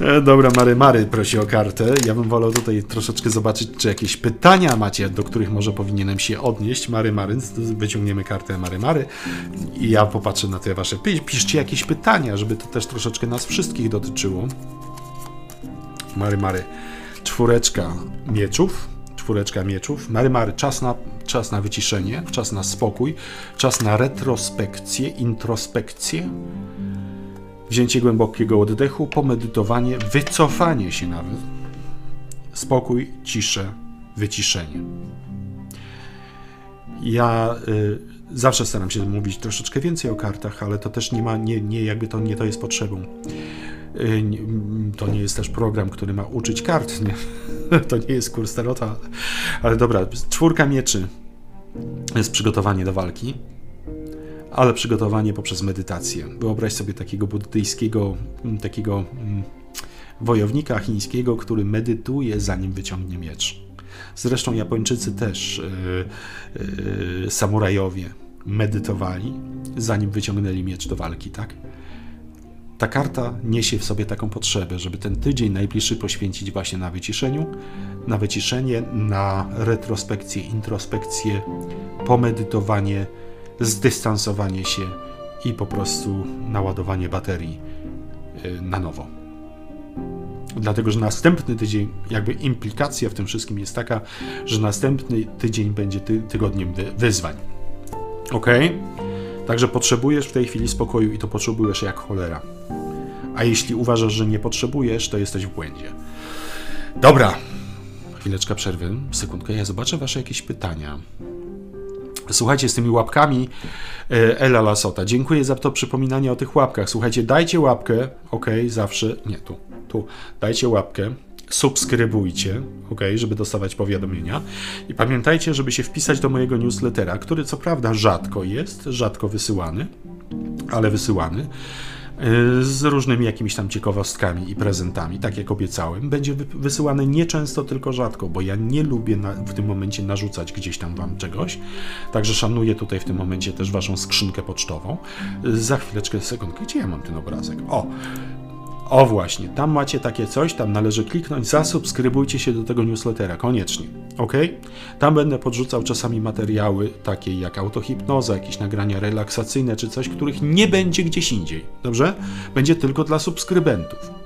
S1: E, dobra, Mary Mary prosi o kartę. Ja bym wolał tutaj troszeczkę zobaczyć, czy jakieś pytania macie, do których może powinienem się odnieść. Mary Mary, wyciągniemy kartę Mary Mary i ja popatrzę na te wasze. Piszcie jakieś pytania, żeby to też troszeczkę nas wszystkich dotyczyło. Mary Mary, czwóreczka mieczów czwóreczka mieczów. Mary Mary, czas na, czas na wyciszenie, czas na spokój, czas na retrospekcję, introspekcję, wzięcie głębokiego oddechu, pomedytowanie, wycofanie się nawet. Spokój, ciszę, wyciszenie. Ja y, zawsze staram się mówić troszeczkę więcej o kartach, ale to też nie ma, nie, nie jakby to nie to jest potrzebą. Y, to nie jest też program, który ma uczyć kart. Nie? To nie jest kurs tarota. Ale dobra, czwórka mieczy jest przygotowanie do walki, ale przygotowanie poprzez medytację. Wyobraź sobie takiego buddyjskiego, takiego mm, wojownika chińskiego, który medytuje zanim wyciągnie miecz. Zresztą Japończycy też, yy, yy, samurajowie medytowali zanim wyciągnęli miecz do walki, tak? Ta karta niesie w sobie taką potrzebę, żeby ten tydzień najbliższy poświęcić właśnie na wyciszeniu, na wyciszenie, na retrospekcję, introspekcję, pomedytowanie, zdystansowanie się i po prostu naładowanie baterii y, na nowo. Dlatego, że następny tydzień, jakby implikacja w tym wszystkim jest taka, że następny tydzień będzie ty tygodniem wy wyzwań. Ok? Także potrzebujesz w tej chwili spokoju i to potrzebujesz jak cholera. A jeśli uważasz, że nie potrzebujesz, to jesteś w błędzie. Dobra. Chwileczka przerwy, sekundkę, ja zobaczę wasze jakieś pytania. Słuchajcie, z tymi łapkami e, Ela Lasota. Dziękuję za to przypominanie o tych łapkach. Słuchajcie, dajcie łapkę, ok, zawsze, nie tu, tu, dajcie łapkę, subskrybujcie, ok, żeby dostawać powiadomienia. I pamiętajcie, żeby się wpisać do mojego newslettera, który co prawda rzadko jest, rzadko wysyłany, ale wysyłany z różnymi jakimiś tam ciekawostkami i prezentami, tak jak obiecałem. Będzie wysyłany nieczęsto, tylko rzadko, bo ja nie lubię na, w tym momencie narzucać gdzieś tam wam czegoś. Także szanuję tutaj w tym momencie też waszą skrzynkę pocztową. Y, za chwileczkę, sekundkę, gdzie ja mam ten obrazek? O, o właśnie, tam macie takie coś, tam należy kliknąć, zasubskrybujcie się do tego newslettera, koniecznie, ok? Tam będę podrzucał czasami materiały takie jak autohipnoza, jakieś nagrania relaksacyjne czy coś, których nie będzie gdzieś indziej, dobrze? Będzie tylko dla subskrybentów.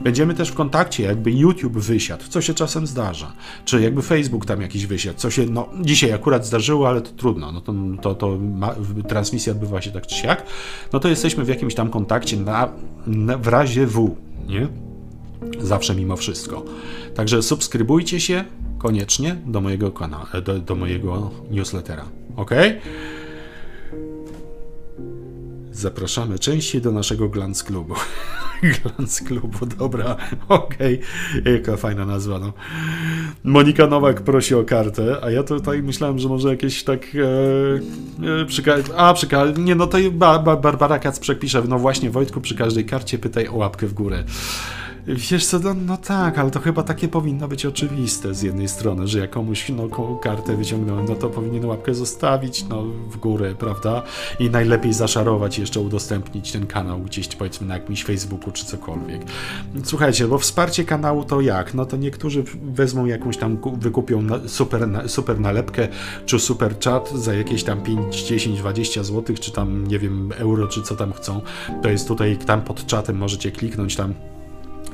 S1: Będziemy też w kontakcie, jakby YouTube wysiadł, co się czasem zdarza, czy jakby Facebook tam jakiś wysiadł, co się, no dzisiaj akurat zdarzyło, ale to trudno, no to, to, to ma, transmisja odbywa się tak czy siak, no to jesteśmy w jakimś tam kontakcie na, na w razie W, nie? Zawsze mimo wszystko. Także subskrybujcie się koniecznie do mojego kanału, do, do mojego newslettera, ok? Zapraszamy częściej do naszego Glans Klubu. Glans Klubu, dobra, okej. Okay. Jaka fajna nazwa, no. Monika Nowak prosi o kartę, a ja tutaj myślałem, że może jakieś tak e, e, przy A, przy Nie, no to ba, ba, Barbara Kacprzek pisze, no właśnie Wojtku, przy każdej karcie pytaj o łapkę w górę. Wiesz co, no, no, tak, ale to chyba takie powinno być oczywiste z jednej strony, że jak komuś no, kartę wyciągnąłem, no to powinien łapkę zostawić no, w górę, prawda? I najlepiej zaszarować, jeszcze udostępnić ten kanał gdzieś powiedzmy na jakimś Facebooku czy cokolwiek. Słuchajcie, bo wsparcie kanału to jak? No to niektórzy wezmą jakąś tam, wykupią super, super nalepkę czy super chat za jakieś tam 5, 10, 20 zł, czy tam nie wiem, euro, czy co tam chcą. To jest tutaj, tam pod czatem możecie kliknąć tam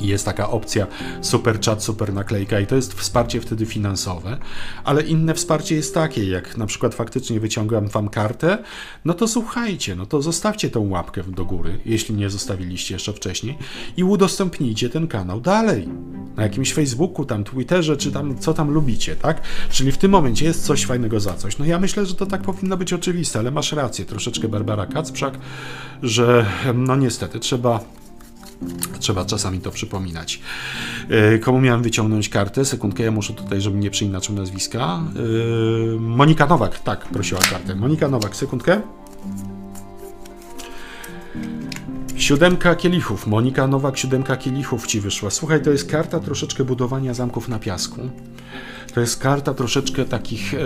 S1: jest taka opcja super chat, super naklejka i to jest wsparcie wtedy finansowe, ale inne wsparcie jest takie, jak na przykład faktycznie wyciągam wam kartę, no to słuchajcie, no to zostawcie tą łapkę do góry, jeśli nie zostawiliście jeszcze wcześniej i udostępnijcie ten kanał dalej. Na jakimś Facebooku, tam Twitterze, czy tam co tam lubicie, tak? Czyli w tym momencie jest coś fajnego za coś. No ja myślę, że to tak powinno być oczywiste, ale masz rację, troszeczkę Barbara Kacprzak, że no niestety trzeba Trzeba czasami to przypominać. E, komu miałem wyciągnąć kartę? Sekundkę, ja muszę tutaj, żeby nie przeinaczył nazwiska. E, Monika Nowak, tak, prosiła kartę. Monika Nowak, sekundkę. Siódemka kielichów. Monika Nowak, siódemka kielichów ci wyszła. Słuchaj, to jest karta troszeczkę budowania zamków na piasku. To jest karta troszeczkę takich, e,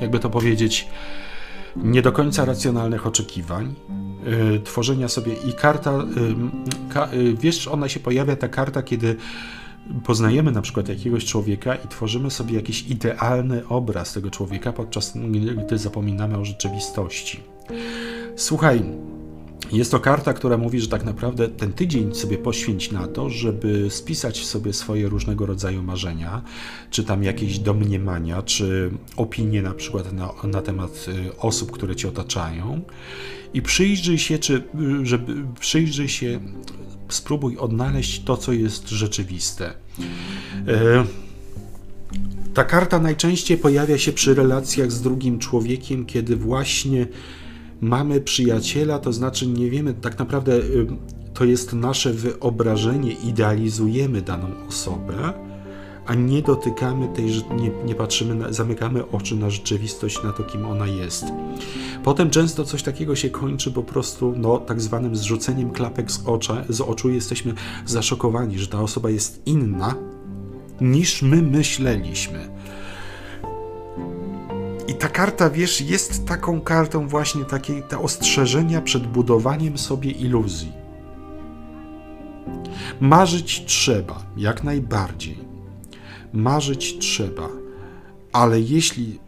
S1: jakby to powiedzieć, nie do końca racjonalnych oczekiwań, yy, tworzenia sobie i karta, yy, ka, yy, wiesz, ona się pojawia ta karta, kiedy poznajemy na przykład jakiegoś człowieka i tworzymy sobie jakiś idealny obraz tego człowieka, podczas gdy zapominamy o rzeczywistości. Słuchaj, jest to karta, która mówi, że tak naprawdę ten tydzień sobie poświęć na to, żeby spisać sobie swoje różnego rodzaju marzenia, czy tam jakieś domniemania, czy opinie na przykład na, na temat y, osób, które cię otaczają i przyjrzyj się, czy, żeby przyjrzyj się, spróbuj odnaleźć to, co jest rzeczywiste. E, ta karta najczęściej pojawia się przy relacjach z drugim człowiekiem, kiedy właśnie mamy przyjaciela, to znaczy nie wiemy, tak naprawdę y, to jest nasze wyobrażenie, idealizujemy daną osobę, a nie dotykamy tej, nie, nie patrzymy, na, zamykamy oczy na rzeczywistość, na to, kim ona jest. Potem często coś takiego się kończy po prostu no, tak zwanym zrzuceniem klapek z, ocza, z oczu. Jesteśmy zaszokowani, że ta osoba jest inna niż my myśleliśmy. I ta karta, wiesz, jest taką kartą właśnie takiej, te ostrzeżenia przed budowaniem sobie iluzji. Marzyć trzeba, jak najbardziej. Marzyć trzeba, ale jeśli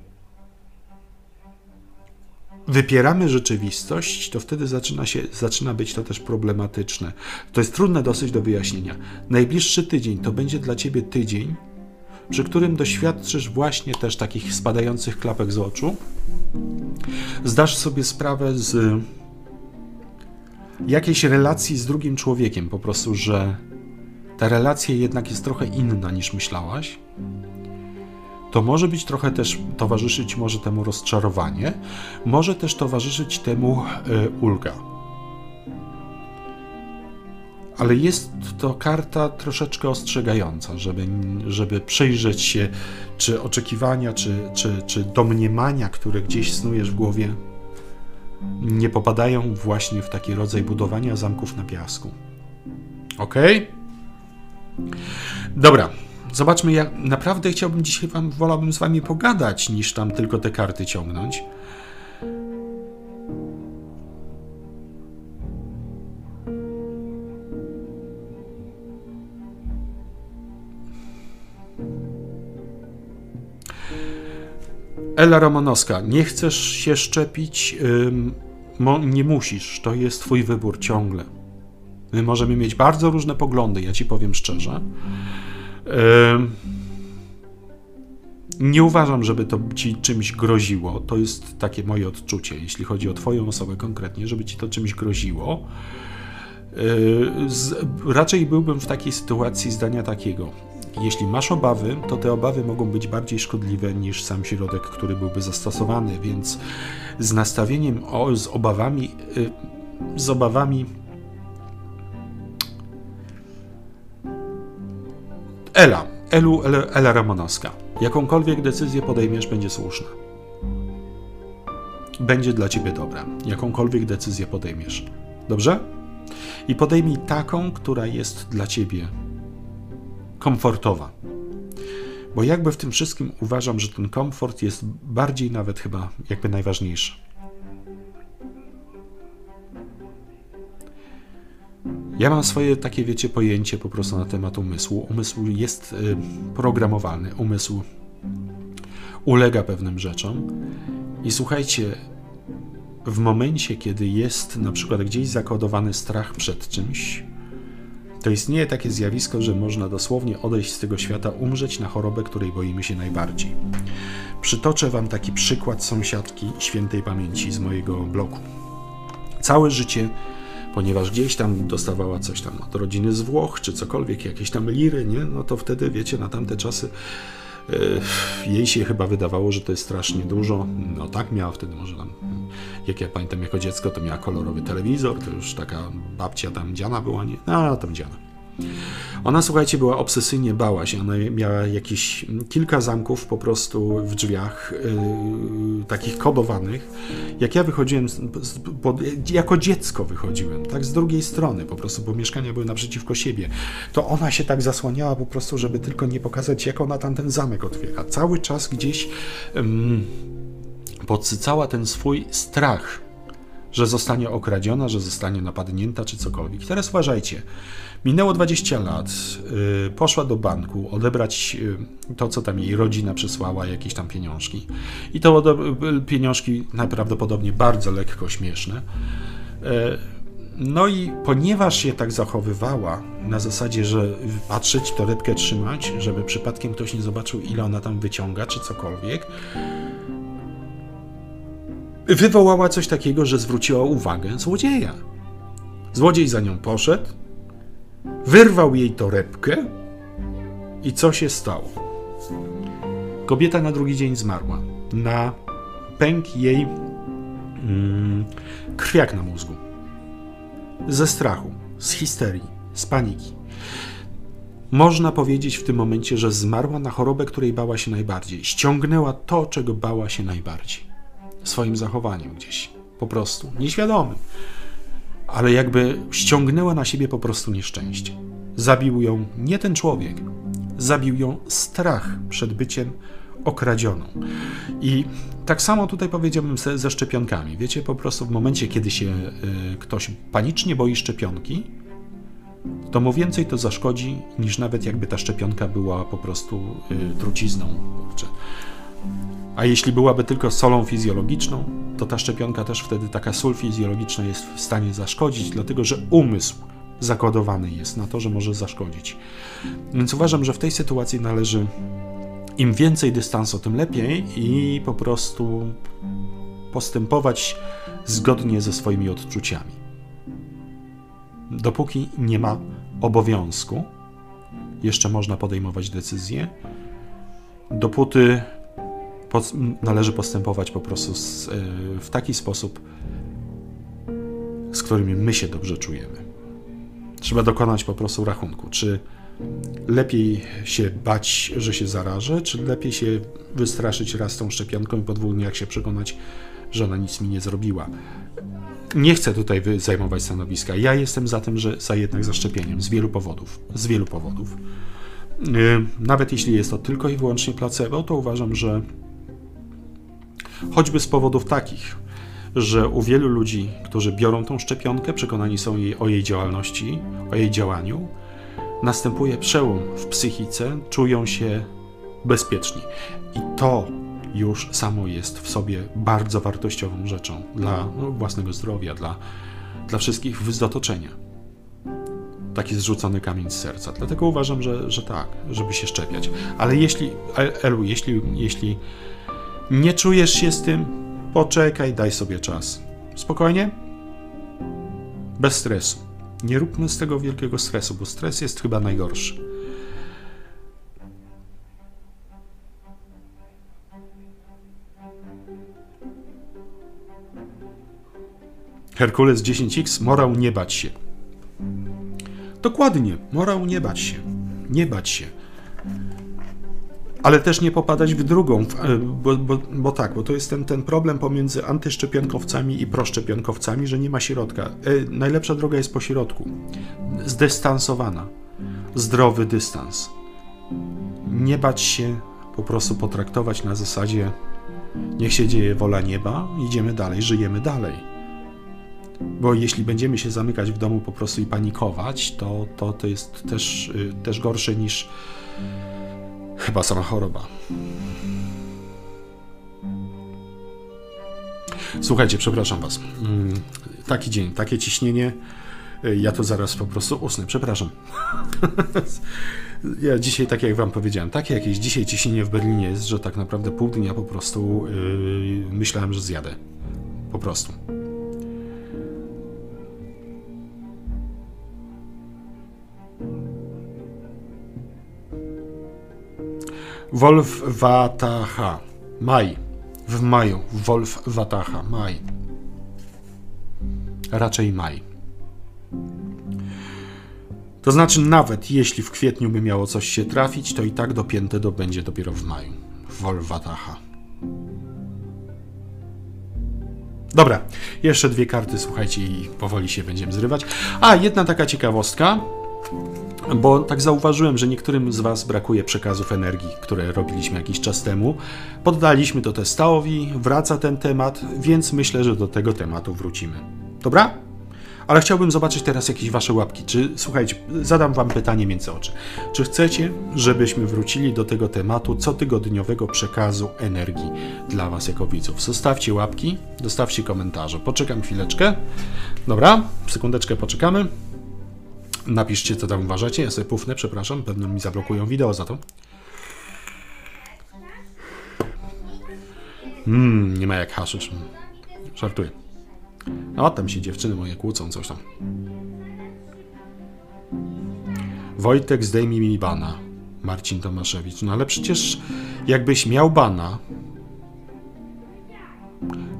S1: wypieramy rzeczywistość, to wtedy zaczyna, się, zaczyna być to też problematyczne. To jest trudne dosyć do wyjaśnienia. Najbliższy tydzień to będzie dla ciebie tydzień, przy którym doświadczysz właśnie też takich spadających klapek z oczu, zdasz sobie sprawę z jakiejś relacji z drugim człowiekiem, po prostu, że ta relacja jednak jest trochę inna niż myślałaś. to może być trochę też towarzyszyć może temu rozczarowanie, może też towarzyszyć temu y, ulga. Ale jest to karta troszeczkę ostrzegająca, żeby, żeby przyjrzeć się, czy oczekiwania, czy, czy, czy domniemania, które gdzieś snujesz w głowie, nie popadają właśnie w taki rodzaj budowania zamków na piasku. Ok? Dobra, zobaczmy. Ja naprawdę chciałbym dzisiaj wam, wolałbym z wami pogadać, niż tam tylko te karty ciągnąć. Ela Romanowska, nie chcesz się szczepić, nie musisz, to jest twój wybór ciągle. My możemy mieć bardzo różne poglądy, ja ci powiem szczerze. Nie uważam, żeby to ci czymś groziło. To jest takie moje odczucie, jeśli chodzi o Twoją osobę konkretnie, żeby ci to czymś groziło. Yy, raczej byłbym w takiej sytuacji zdania takiego jeśli masz obawy, to te obawy mogą być bardziej szkodliwe niż sam środek, który byłby zastosowany, więc z nastawieniem, o, z obawami, y, z obawami Ela, Elu, Ela, Ela Ramonowska. Jakąkolwiek decyzję podejmiesz, będzie słuszna. Będzie dla ciebie dobra. Jakąkolwiek decyzję podejmiesz. Dobrze? I podejmij taką, która jest dla ciebie komfortowa. Bo jakby w tym wszystkim uważam, że ten komfort jest bardziej nawet chyba jakby najważniejszy. Ja mam swoje takie, wiecie, pojęcie po prostu na temat umysłu. Umysł jest y, programowalny, umysł ulega pewnym rzeczom. I słuchajcie, w momencie, kiedy jest na przykład gdzieś zakodowany strach przed czymś, to istnieje takie zjawisko, że można dosłownie odejść z tego świata, umrzeć na chorobę, której boimy się najbardziej. Przytoczę Wam taki przykład sąsiadki świętej pamięci z mojego bloku. Całe życie, ponieważ gdzieś tam dostawała coś tam od rodziny z Włoch, czy cokolwiek, jakieś tam liry, nie? no to wtedy, wiecie, na tamte czasy jej się chyba wydawało, że to jest strasznie dużo. No tak miała wtedy może tam, jak ja pamiętam jako dziecko, to miała kolorowy telewizor, to już taka babcia tam dziana była, nie? No, tam dziana. Ona, słuchajcie, była obsesyjnie bała się. Ona miała jakieś kilka zamków po prostu w drzwiach, yy, takich kodowanych. Jak ja wychodziłem, z, pod, jako dziecko wychodziłem, tak z drugiej strony po prostu, bo mieszkania były naprzeciwko siebie, to ona się tak zasłaniała po prostu, żeby tylko nie pokazać, jak ona tam ten zamek otwiera. Cały czas gdzieś yy, podsycała ten swój strach że zostanie okradziona, że zostanie napadnięta, czy cokolwiek. teraz uważajcie, minęło 20 lat, yy, poszła do banku odebrać yy, to, co tam jej rodzina przysłała, jakieś tam pieniążki. I to yy, pieniążki najprawdopodobniej bardzo lekko śmieszne. Y, no i ponieważ się tak zachowywała, na zasadzie, że patrzeć, torebkę trzymać, żeby przypadkiem ktoś nie zobaczył, ile ona tam wyciąga, czy cokolwiek, wywołała coś takiego, że zwróciła uwagę złodzieja. Złodziej za nią poszedł, wyrwał jej torebkę i co się stało? Kobieta na drugi dzień zmarła. Na pęk jej mm, krwiak na mózgu. Ze strachu, z histerii, z paniki. Można powiedzieć w tym momencie, że zmarła na chorobę, której bała się najbardziej. Ściągnęła to, czego bała się najbardziej swoim zachowaniem gdzieś. Po prostu. Nieświadomy. Ale jakby ściągnęła na siebie po prostu nieszczęście. Zabił ją nie ten człowiek, zabił ją strach przed byciem okradzioną. I tak samo tutaj powiedziałbym ze, ze szczepionkami. Wiecie, po prostu w momencie, kiedy się y, ktoś panicznie boi szczepionki, to mu więcej to zaszkodzi, niż nawet jakby ta szczepionka była po prostu y, trucizną. Kurczę. A jeśli byłaby tylko solą fizjologiczną, to ta szczepionka też wtedy, taka sól fizjologiczna jest w stanie zaszkodzić, dlatego że umysł zakodowany jest na to, że może zaszkodzić. Więc uważam, że w tej sytuacji należy im więcej dystansu, tym lepiej i po prostu postępować zgodnie ze swoimi odczuciami. Dopóki nie ma obowiązku, jeszcze można podejmować decyzje dopóty należy postępować po prostu z, e, w taki sposób, z którymi my się dobrze czujemy. Trzeba dokonać po prostu rachunku, czy lepiej się bać, że się zarażę, czy lepiej się wystraszyć raz tą szczepionką i podwójnie jak się przekonać, że ona nic mi nie zrobiła. Nie chcę tutaj zajmować stanowiska. Ja jestem za tym, że za jednak zaszczepieniem z wielu powodów. Z wielu powodów. Y, nawet jeśli jest to tylko i wyłącznie placebo, to uważam, że choćby z powodów takich, że u wielu ludzi, którzy biorą tą szczepionkę, przekonani są jej, o jej działalności, o jej działaniu, następuje przełom w psychice, czują się bezpieczni. I to już samo jest w sobie bardzo wartościową rzeczą dla no, własnego zdrowia, dla, dla wszystkich z otoczenia. Taki zrzucony kamień z serca. Dlatego uważam, że, że tak, żeby się szczepiać. Ale jeśli, Elu, jeśli, jeśli nie czujesz się z tym, poczekaj, daj sobie czas. Spokojnie? Bez stresu. Nie róbmy z tego wielkiego stresu, bo stres jest chyba najgorszy. Herkules 10x, morał nie bać się. Dokładnie, morał nie bać się. Nie bać się. Ale też nie popadać w drugą, e, bo, bo, bo tak, bo to jest ten, ten problem pomiędzy antyszczepionkowcami i proszczepionkowcami, że nie ma środka. E, najlepsza droga jest po środku. Zdystansowana. Zdrowy dystans. Nie bać się, po prostu potraktować na zasadzie niech się dzieje wola nieba, idziemy dalej, żyjemy dalej. Bo jeśli będziemy się zamykać w domu po prostu i panikować, to, to, to jest też, y, też gorsze niż chyba sama choroba. Słuchajcie, przepraszam Was. Mm, taki dzień, takie ciśnienie. Y, ja to zaraz po prostu usnę. Przepraszam. Ja dzisiaj, tak jak Wam powiedziałem, takie jakieś dzisiaj ciśnienie w Berlinie jest, że tak naprawdę pół dnia po prostu yy, myślałem, że zjadę. Po prostu. Wolf Wataha. Maj. W maju. Wolf Wataha. Maj. Raczej maj. To znaczy, nawet jeśli w kwietniu by miało coś się trafić, to i tak dopięte do będzie dopiero w maju. Wolf Wataha. Dobra, jeszcze dwie karty, słuchajcie, i powoli się będziemy zrywać. A, jedna taka ciekawostka. Bo tak zauważyłem, że niektórym z Was brakuje przekazów energii, które robiliśmy jakiś czas temu. Poddaliśmy to testowi, wraca ten temat, więc myślę, że do tego tematu wrócimy. Dobra? Ale chciałbym zobaczyć teraz jakieś Wasze łapki. Czy, słuchajcie, zadam Wam pytanie między oczy. Czy chcecie, żebyśmy wrócili do tego tematu cotygodniowego przekazu energii dla Was jako widzów? Zostawcie łapki, dostawcie komentarze. Poczekam chwileczkę. Dobra, sekundeczkę poczekamy. Napiszcie, co tam uważacie. Ja sobie pufnę, przepraszam. Pewno mi zablokują wideo za to. Mmm, nie ma jak haszysz. Żartuję. No, tam się dziewczyny moje kłócą, coś tam. Wojtek, zdejmij mi bana. Marcin Tomaszewicz. No ale przecież jakbyś miał bana,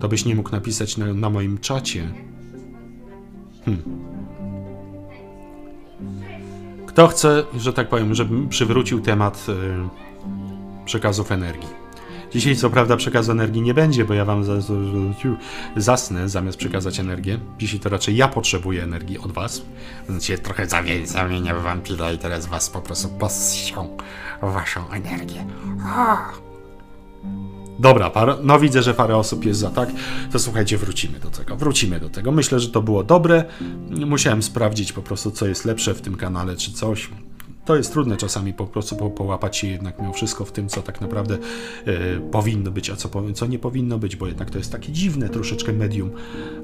S1: to byś nie mógł napisać na, na moim czacie. Hmm. Kto chce, że tak powiem, żebym przywrócił temat y, przekazów energii? Dzisiaj co prawda przekazu energii nie będzie, bo ja wam zasnę zamiast przekazać energię. Dzisiaj to raczej ja potrzebuję energii od was. Się trochę zamienię w wampira i teraz was po prostu posią waszą energię. Oh. Dobra, no widzę, że parę osób jest za tak. To słuchajcie, wrócimy do tego. Wrócimy do tego. Myślę, że to było dobre. Musiałem sprawdzić po prostu, co jest lepsze w tym kanale, czy coś. To jest trudne czasami po prostu po, połapać się jednak mimo wszystko w tym, co tak naprawdę e, powinno być, a co, co nie powinno być, bo jednak to jest takie dziwne troszeczkę medium.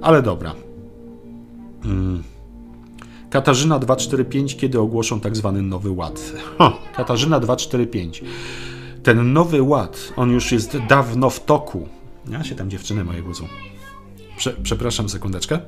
S1: Ale dobra. Hmm. Katarzyna 245, kiedy ogłoszą tak zwany nowy ład? Ha, Katarzyna 245 ten nowy ład, on już jest dawno w toku. Ja się tam dziewczyny moje budzą. Prze przepraszam sekundeczkę.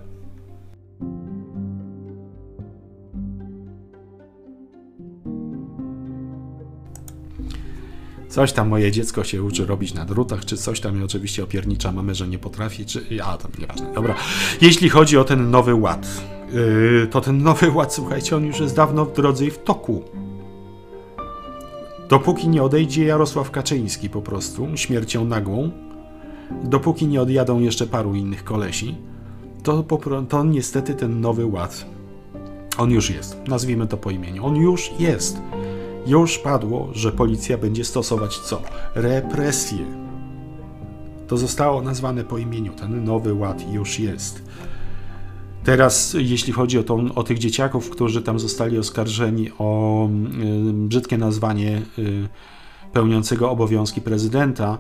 S1: Coś tam moje dziecko się uczy robić na drutach, czy coś tam i oczywiście opiernicza mamy, że nie potrafi, czy... Ja, tam nieważne. Dobra. Jeśli chodzi o ten nowy ład, yy, to ten nowy ład, słuchajcie, on już jest dawno w drodze i w toku. Dopóki nie odejdzie Jarosław Kaczyński po prostu, śmiercią nagłą, dopóki nie odjadą jeszcze paru innych kolesi, to, to niestety ten nowy ład, on już jest. Nazwijmy to po imieniu. On już jest. Już padło, że policja będzie stosować co? Represję. To zostało nazwane po imieniu. Ten nowy ład już jest. Teraz, jeśli chodzi o, o tych dzieciaków, którzy tam zostali oskarżeni o y, brzydkie nazwanie y, pełniącego obowiązki prezydenta,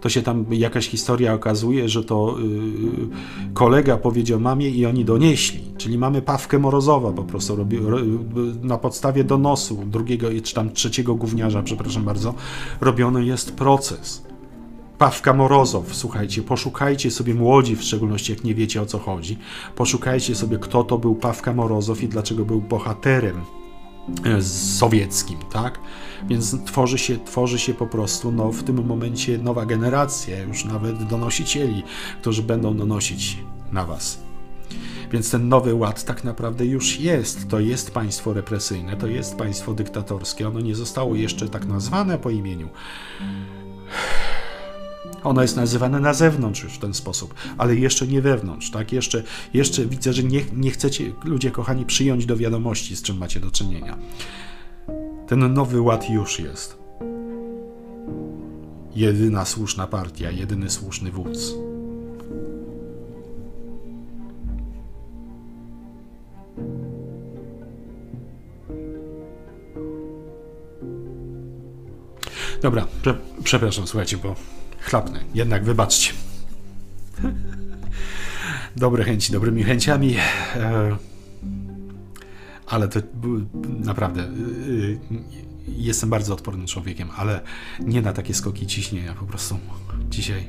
S1: to się tam jakaś historia okazuje, że to y, kolega powiedział mamie i oni donieśli. Czyli mamy Pawkę Morozowa po prostu robi, ro, na podstawie donosu drugiego czy tam trzeciego gówniarza, przepraszam bardzo, robiony jest proces. Pawka Morozow, słuchajcie, poszukajcie sobie młodzi, w szczególności jak nie wiecie o co chodzi, poszukajcie sobie kto to był Pawka Morozow i dlaczego był bohaterem e, sowieckim, tak? Więc tworzy się, tworzy się po prostu no, w tym momencie nowa generacja, już nawet donosicieli, którzy będą donosić na was. Więc ten nowy ład tak naprawdę już jest. To jest państwo represyjne, to jest państwo dyktatorskie. Ono nie zostało jeszcze tak nazwane po imieniu. Ono jest nazywane na zewnątrz już w ten sposób, ale jeszcze nie wewnątrz, tak? Jeszcze, jeszcze widzę, że nie, nie chcecie, ludzie kochani, przyjąć do wiadomości, z czym macie do czynienia. Ten nowy ład już jest. Jedyna słuszna partia, jedyny słuszny wódz. Dobra, prze przepraszam, słuchajcie, bo chlapnę. Jednak wybaczcie. Dobre chęci, dobrymi chęciami. E ale to naprawdę y, y, jestem bardzo odpornym człowiekiem, ale nie na takie skoki ciśnienia. Po prostu dzisiaj. Y,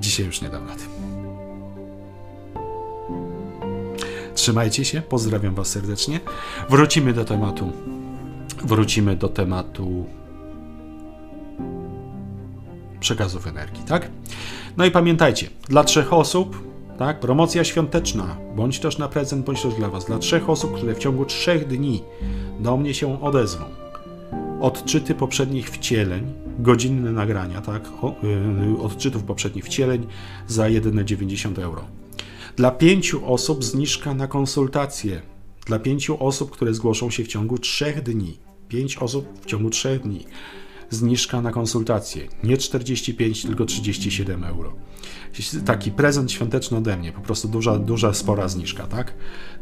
S1: dzisiaj już nie dam rady. Trzymajcie się, pozdrawiam Was serdecznie. Wrócimy do tematu. Wrócimy do tematu przekazów energii, tak? No i pamiętajcie, dla trzech osób tak? Promocja świąteczna, bądź też na prezent, bądź też dla Was, dla trzech osób, które w ciągu trzech dni do mnie się odezwą. Odczyty poprzednich wcieleń, godzinne nagrania, tak? Yy, odczytów poprzednich wcieleń za jedyne 90 euro. Dla pięciu osób zniżka na konsultacje. Dla pięciu osób, które zgłoszą się w ciągu trzech dni. Pięć osób w ciągu trzech dni. Zniżka na konsultacje. Nie 45, tylko 37 euro taki prezent świąteczny ode mnie, po prostu duża, duża, spora zniżka, tak?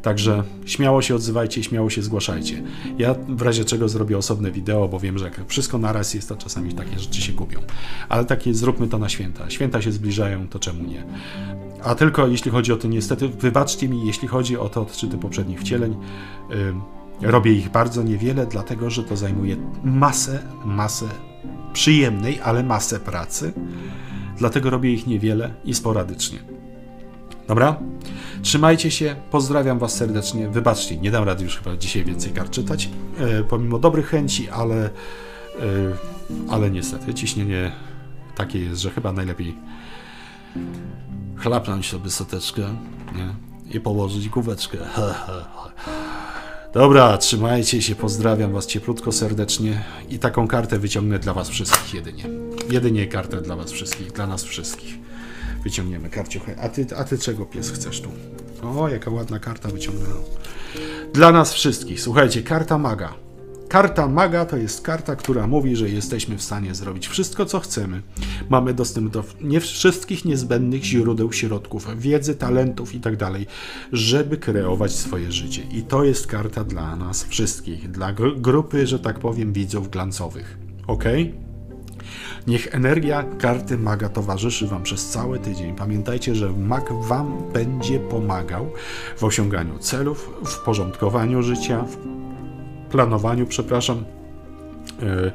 S1: Także śmiało się odzywajcie, śmiało się zgłaszajcie. Ja w razie czego zrobię osobne wideo, bo wiem, że jak wszystko naraz jest, to czasami takie rzeczy się gubią. Ale takie zróbmy to na święta. Święta się zbliżają, to czemu nie? A tylko jeśli chodzi o to, niestety, wybaczcie mi, jeśli chodzi o te odczyty poprzednich wcieleń, yy, robię ich bardzo niewiele, dlatego że to zajmuje masę, masę przyjemnej, ale masę pracy dlatego robię ich niewiele i sporadycznie. Dobra? Trzymajcie się, pozdrawiam Was serdecznie. Wybaczcie, nie dam rady już chyba dzisiaj więcej kart czytać, e, pomimo dobrych chęci, ale, e, ale niestety ciśnienie takie jest, że chyba najlepiej chlapnąć sobie soteczkę nie? i położyć główeczkę. Dobra, trzymajcie się, pozdrawiam Was cieplutko, serdecznie i taką kartę wyciągnę dla Was wszystkich jedynie. Jedynie kartę dla Was wszystkich, dla nas wszystkich. Wyciągniemy karciochę. A ty, a ty czego pies chcesz tu? O, jaka ładna karta wyciągnęła. Dla nas wszystkich. Słuchajcie, karta maga. Karta maga to jest karta, która mówi, że jesteśmy w stanie zrobić wszystko, co chcemy. Mamy dostęp do nie wszystkich niezbędnych źródeł, środków, wiedzy, talentów itd., tak żeby kreować swoje życie. I to jest karta dla nas wszystkich, dla grupy, że tak powiem, widzów glancowych. Ok? Niech energia karty maga towarzyszy Wam przez cały tydzień. Pamiętajcie, że mag Wam będzie pomagał w osiąganiu celów, w porządkowaniu życia, w planowaniu, przepraszam, E,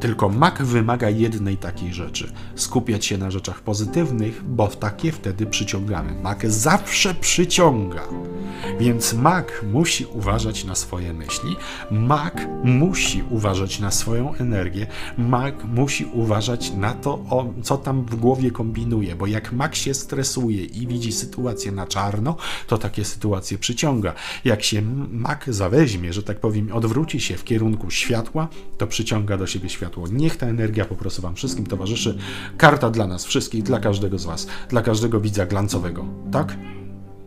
S1: tylko mak wymaga jednej takiej rzeczy: skupiać się na rzeczach pozytywnych, bo takie wtedy przyciągamy. Mak zawsze przyciąga. Więc mak musi uważać na swoje myśli, mak musi uważać na swoją energię, mak musi uważać na to, o, co tam w głowie kombinuje, bo jak mak się stresuje i widzi sytuację na czarno, to takie sytuacje przyciąga. Jak się mak zaweźmie, że tak powiem, odwróci się w kierunku światła, to przyciąga do siebie światło. Niech ta energia po prostu Wam wszystkim towarzyszy. Karta dla nas wszystkich, dla każdego z Was, dla każdego widza glancowego. Tak?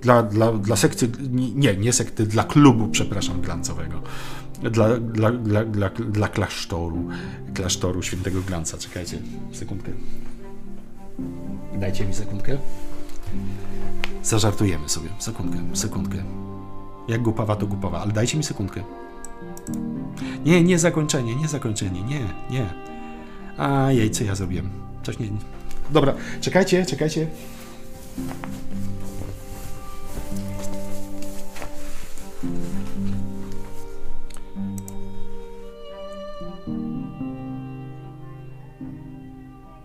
S1: Dla, dla, dla sekcji, nie, nie sekty, dla klubu, przepraszam, glancowego. Dla, dla, dla, dla, dla klasztoru, klasztoru świętego glanca. Czekajcie, sekundkę. Dajcie mi sekundkę. Zażartujemy sobie. Sekundkę, sekundkę. Jak głupawa, to głupawa, ale dajcie mi sekundkę. Nie, nie zakończenie, nie zakończenie, nie, nie. A jej, co ja zrobiłem? Coś nie. Dobra, czekajcie, czekajcie.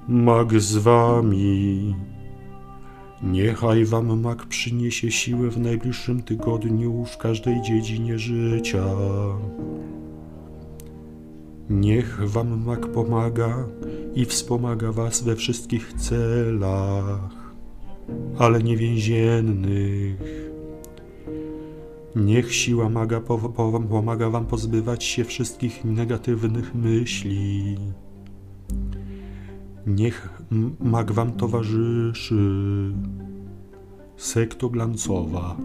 S1: Mag z wami. Niechaj wam mak przyniesie siłę w najbliższym tygodniu w każdej dziedzinie życia. Niech wam mak pomaga i wspomaga was we wszystkich celach, ale nie więziennych. Niech siła maga po, po, pomaga wam pozbywać się wszystkich negatywnych myśli. Niech mag wam towarzyszy. Sekto glancowa.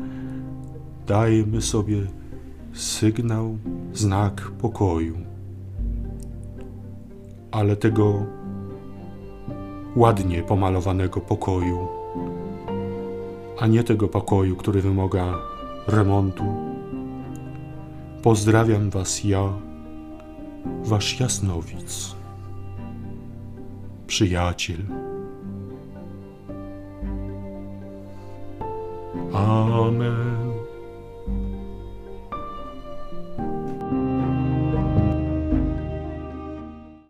S1: Dajmy sobie sygnał, znak pokoju. Ale tego ładnie pomalowanego pokoju, a nie tego pokoju, który wymaga remontu. Pozdrawiam Was ja, Wasz jasnowic przyjaciel. Amen.